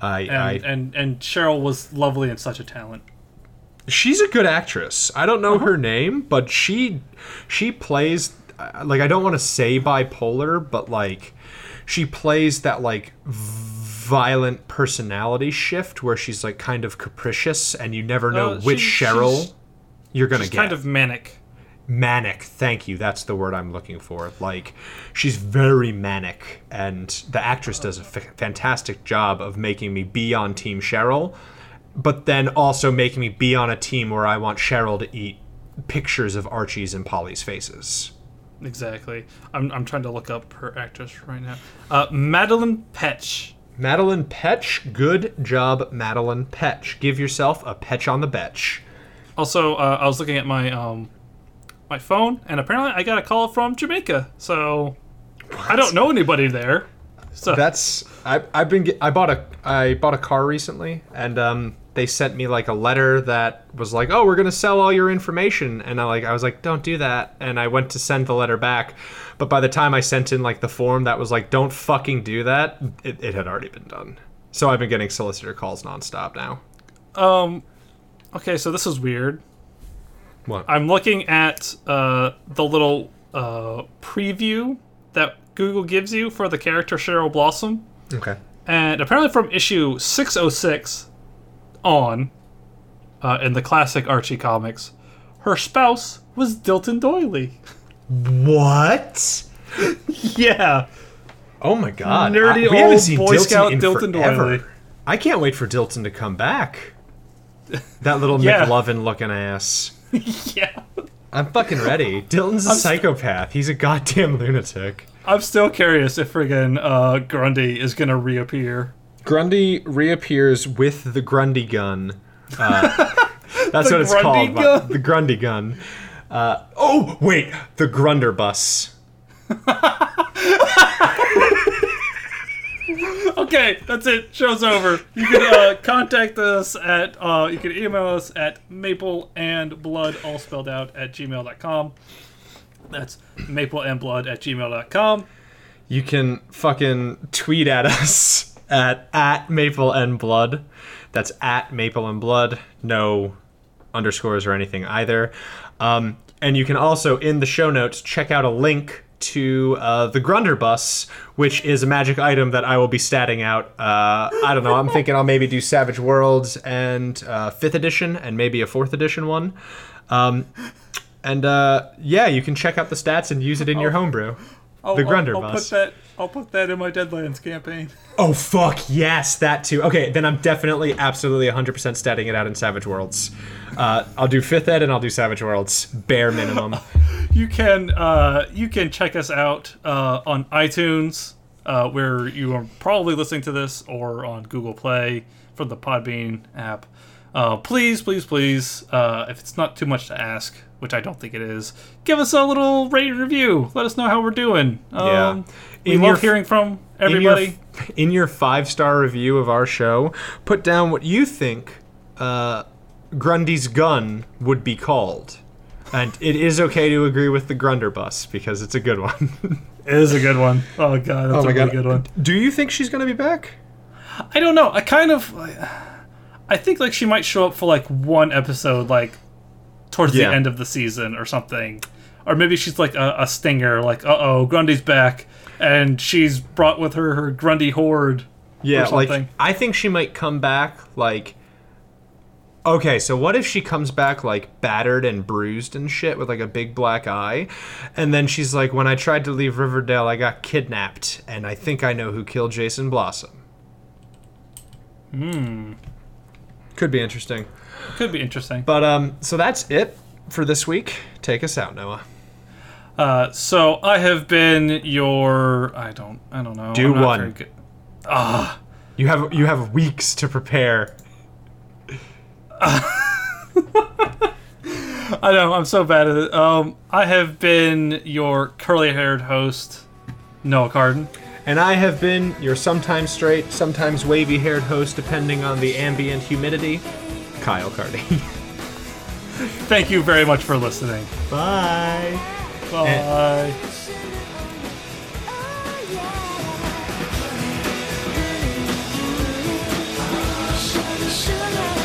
Speaker 2: I
Speaker 1: And,
Speaker 2: I
Speaker 1: and and Cheryl was lovely and such a talent.
Speaker 2: she's a good actress. I don't know her name, but she she plays uh, like I don't want to say bipolar, but like she plays that like violent personality shift where she's like kind of capricious and you never know
Speaker 1: Uh,
Speaker 2: which
Speaker 1: she-
Speaker 2: Cheryl you're going to
Speaker 1: She's
Speaker 2: get.
Speaker 1: kind of manic.
Speaker 2: Manic. Thank you. That's the word I'm looking for. Like she's very manic and the actress does a f- fantastic job of making me be on team Cheryl, but then also making me be on a team where I want Cheryl to eat pictures of Archie's and Polly's faces.
Speaker 1: Exactly. I'm, I'm trying to look up her actress right now. Uh, Madelaine Petsch.
Speaker 2: Madelaine Petsch, good job, Madelaine Petsch. Give yourself a petch on the betch.
Speaker 1: Also, uh, I was looking at my um, my phone, and apparently I got a call from Jamaica. So I don't know anybody there. So
Speaker 2: That's I I've been I bought a I bought a car recently and um they sent me like a letter that was like oh we're gonna sell all your information and I like I was like don't do that and I went to send the letter back but by the time I sent in like the form that was like don't fucking do that it, it had already been done so I've been getting solicitor calls nonstop now
Speaker 1: um, okay, so this is weird.
Speaker 2: What
Speaker 1: I'm looking at uh, the little uh, preview that Google gives you for the character Cheryl Blossom,
Speaker 2: okay
Speaker 1: and apparently from issue 606 on, uh, in the classic Archie comics, her spouse was Dilton Doiley.
Speaker 2: what
Speaker 1: yeah.
Speaker 2: oh my god
Speaker 1: Nerdy
Speaker 2: I- we
Speaker 1: old
Speaker 2: seen
Speaker 1: Boy
Speaker 2: Dilton
Speaker 1: Scout Dilton
Speaker 2: forever.
Speaker 1: Doiley.
Speaker 2: I can't wait for Dilton to come back that little
Speaker 1: Yeah.
Speaker 2: McLovin looking ass
Speaker 1: Yeah.
Speaker 2: I'm fucking ready. Dilton's a psychopath. He's a goddamn lunatic.
Speaker 1: I'm still curious if friggin' uh, Grundy is gonna reappear.
Speaker 2: Grundy reappears with the Grundy gun. Uh, that's what it's
Speaker 1: Grundy
Speaker 2: called.
Speaker 1: gun?
Speaker 2: The Grundy gun. Uh, oh, wait. The Grunder bus.
Speaker 1: Okay, that's it. Show's over. You can uh, contact us at, uh, you can email us at maple and blood, all spelled out, at gmail.com. That's maple and blood at gmail.com.
Speaker 2: You can fucking tweet at us at, at Maple and Blood. That's at Maple and Blood. No underscores or anything either. Um, and you can also, in the show notes, check out a link to uh, the Grunder bus, which is a magic item that I will be statting out. Uh, I don't know. I'm thinking I'll maybe do Savage Worlds and uh, fifth edition, and maybe a fourth edition one. Um, and uh, yeah, you can check out the stats and use it in your homebrew.
Speaker 1: I'll,
Speaker 2: The Grunder
Speaker 1: I'll, I'll put that. I'll put that in my Deadlands campaign.
Speaker 2: Oh fuck yes, that too. Okay, then I'm definitely, absolutely, 100% statting it out in Savage Worlds. Uh, I'll do fifth ed and I'll do Savage Worlds, bare minimum.
Speaker 1: You can uh, you can check us out uh, on iTunes, uh, where you are probably listening to this, or on Google Play from the Podbean app. Uh, please, please, please, uh, if it's not too much to ask, which I don't think it is, give us a little rate and review. Let us know how we're doing. Um,
Speaker 2: Yeah.
Speaker 1: we
Speaker 2: In
Speaker 1: love
Speaker 2: your-
Speaker 1: hearing from
Speaker 2: In
Speaker 1: everybody.
Speaker 2: your, in your five star review of our show, put down what you think uh, Grundy's gun would be called. And it is okay to agree with the Grunder bus because it's a good one.
Speaker 1: It is a good one. Oh god, that's a really good one.
Speaker 2: Do you think she's gonna be back?
Speaker 1: I don't know. I kind of, I think like she might show up for like one episode, like towards
Speaker 2: Yeah.
Speaker 1: the end of the season or something, or maybe she's like a, a stinger. Like, uh oh, Grundy's back, and she's brought with her her Grundy horde.
Speaker 2: Yeah,
Speaker 1: or
Speaker 2: like
Speaker 1: something.
Speaker 2: I think she might come back like Okay, so what if she comes back like battered and bruised and shit with like a big black eye? And then she's like, when I tried to leave Riverdale, I got kidnapped, and I think I know who killed Jason Blossom. Hmm. Could be interesting.
Speaker 1: Could be interesting.
Speaker 2: But um, so that's it for this week. Take us out, Noah.
Speaker 1: Uh, so I have been your. I don't. I don't know.
Speaker 2: Do one.
Speaker 1: Ah.
Speaker 2: You have you have weeks to prepare.
Speaker 1: I know, I'm so bad at it. Um, I have been your curly haired host, Noah Carden.
Speaker 2: And I have been your sometimes straight, sometimes wavy haired host, depending on the ambient humidity, Kyle Carden.
Speaker 1: Thank you very much for listening.
Speaker 2: Bye.
Speaker 1: Bye. And- Sugar.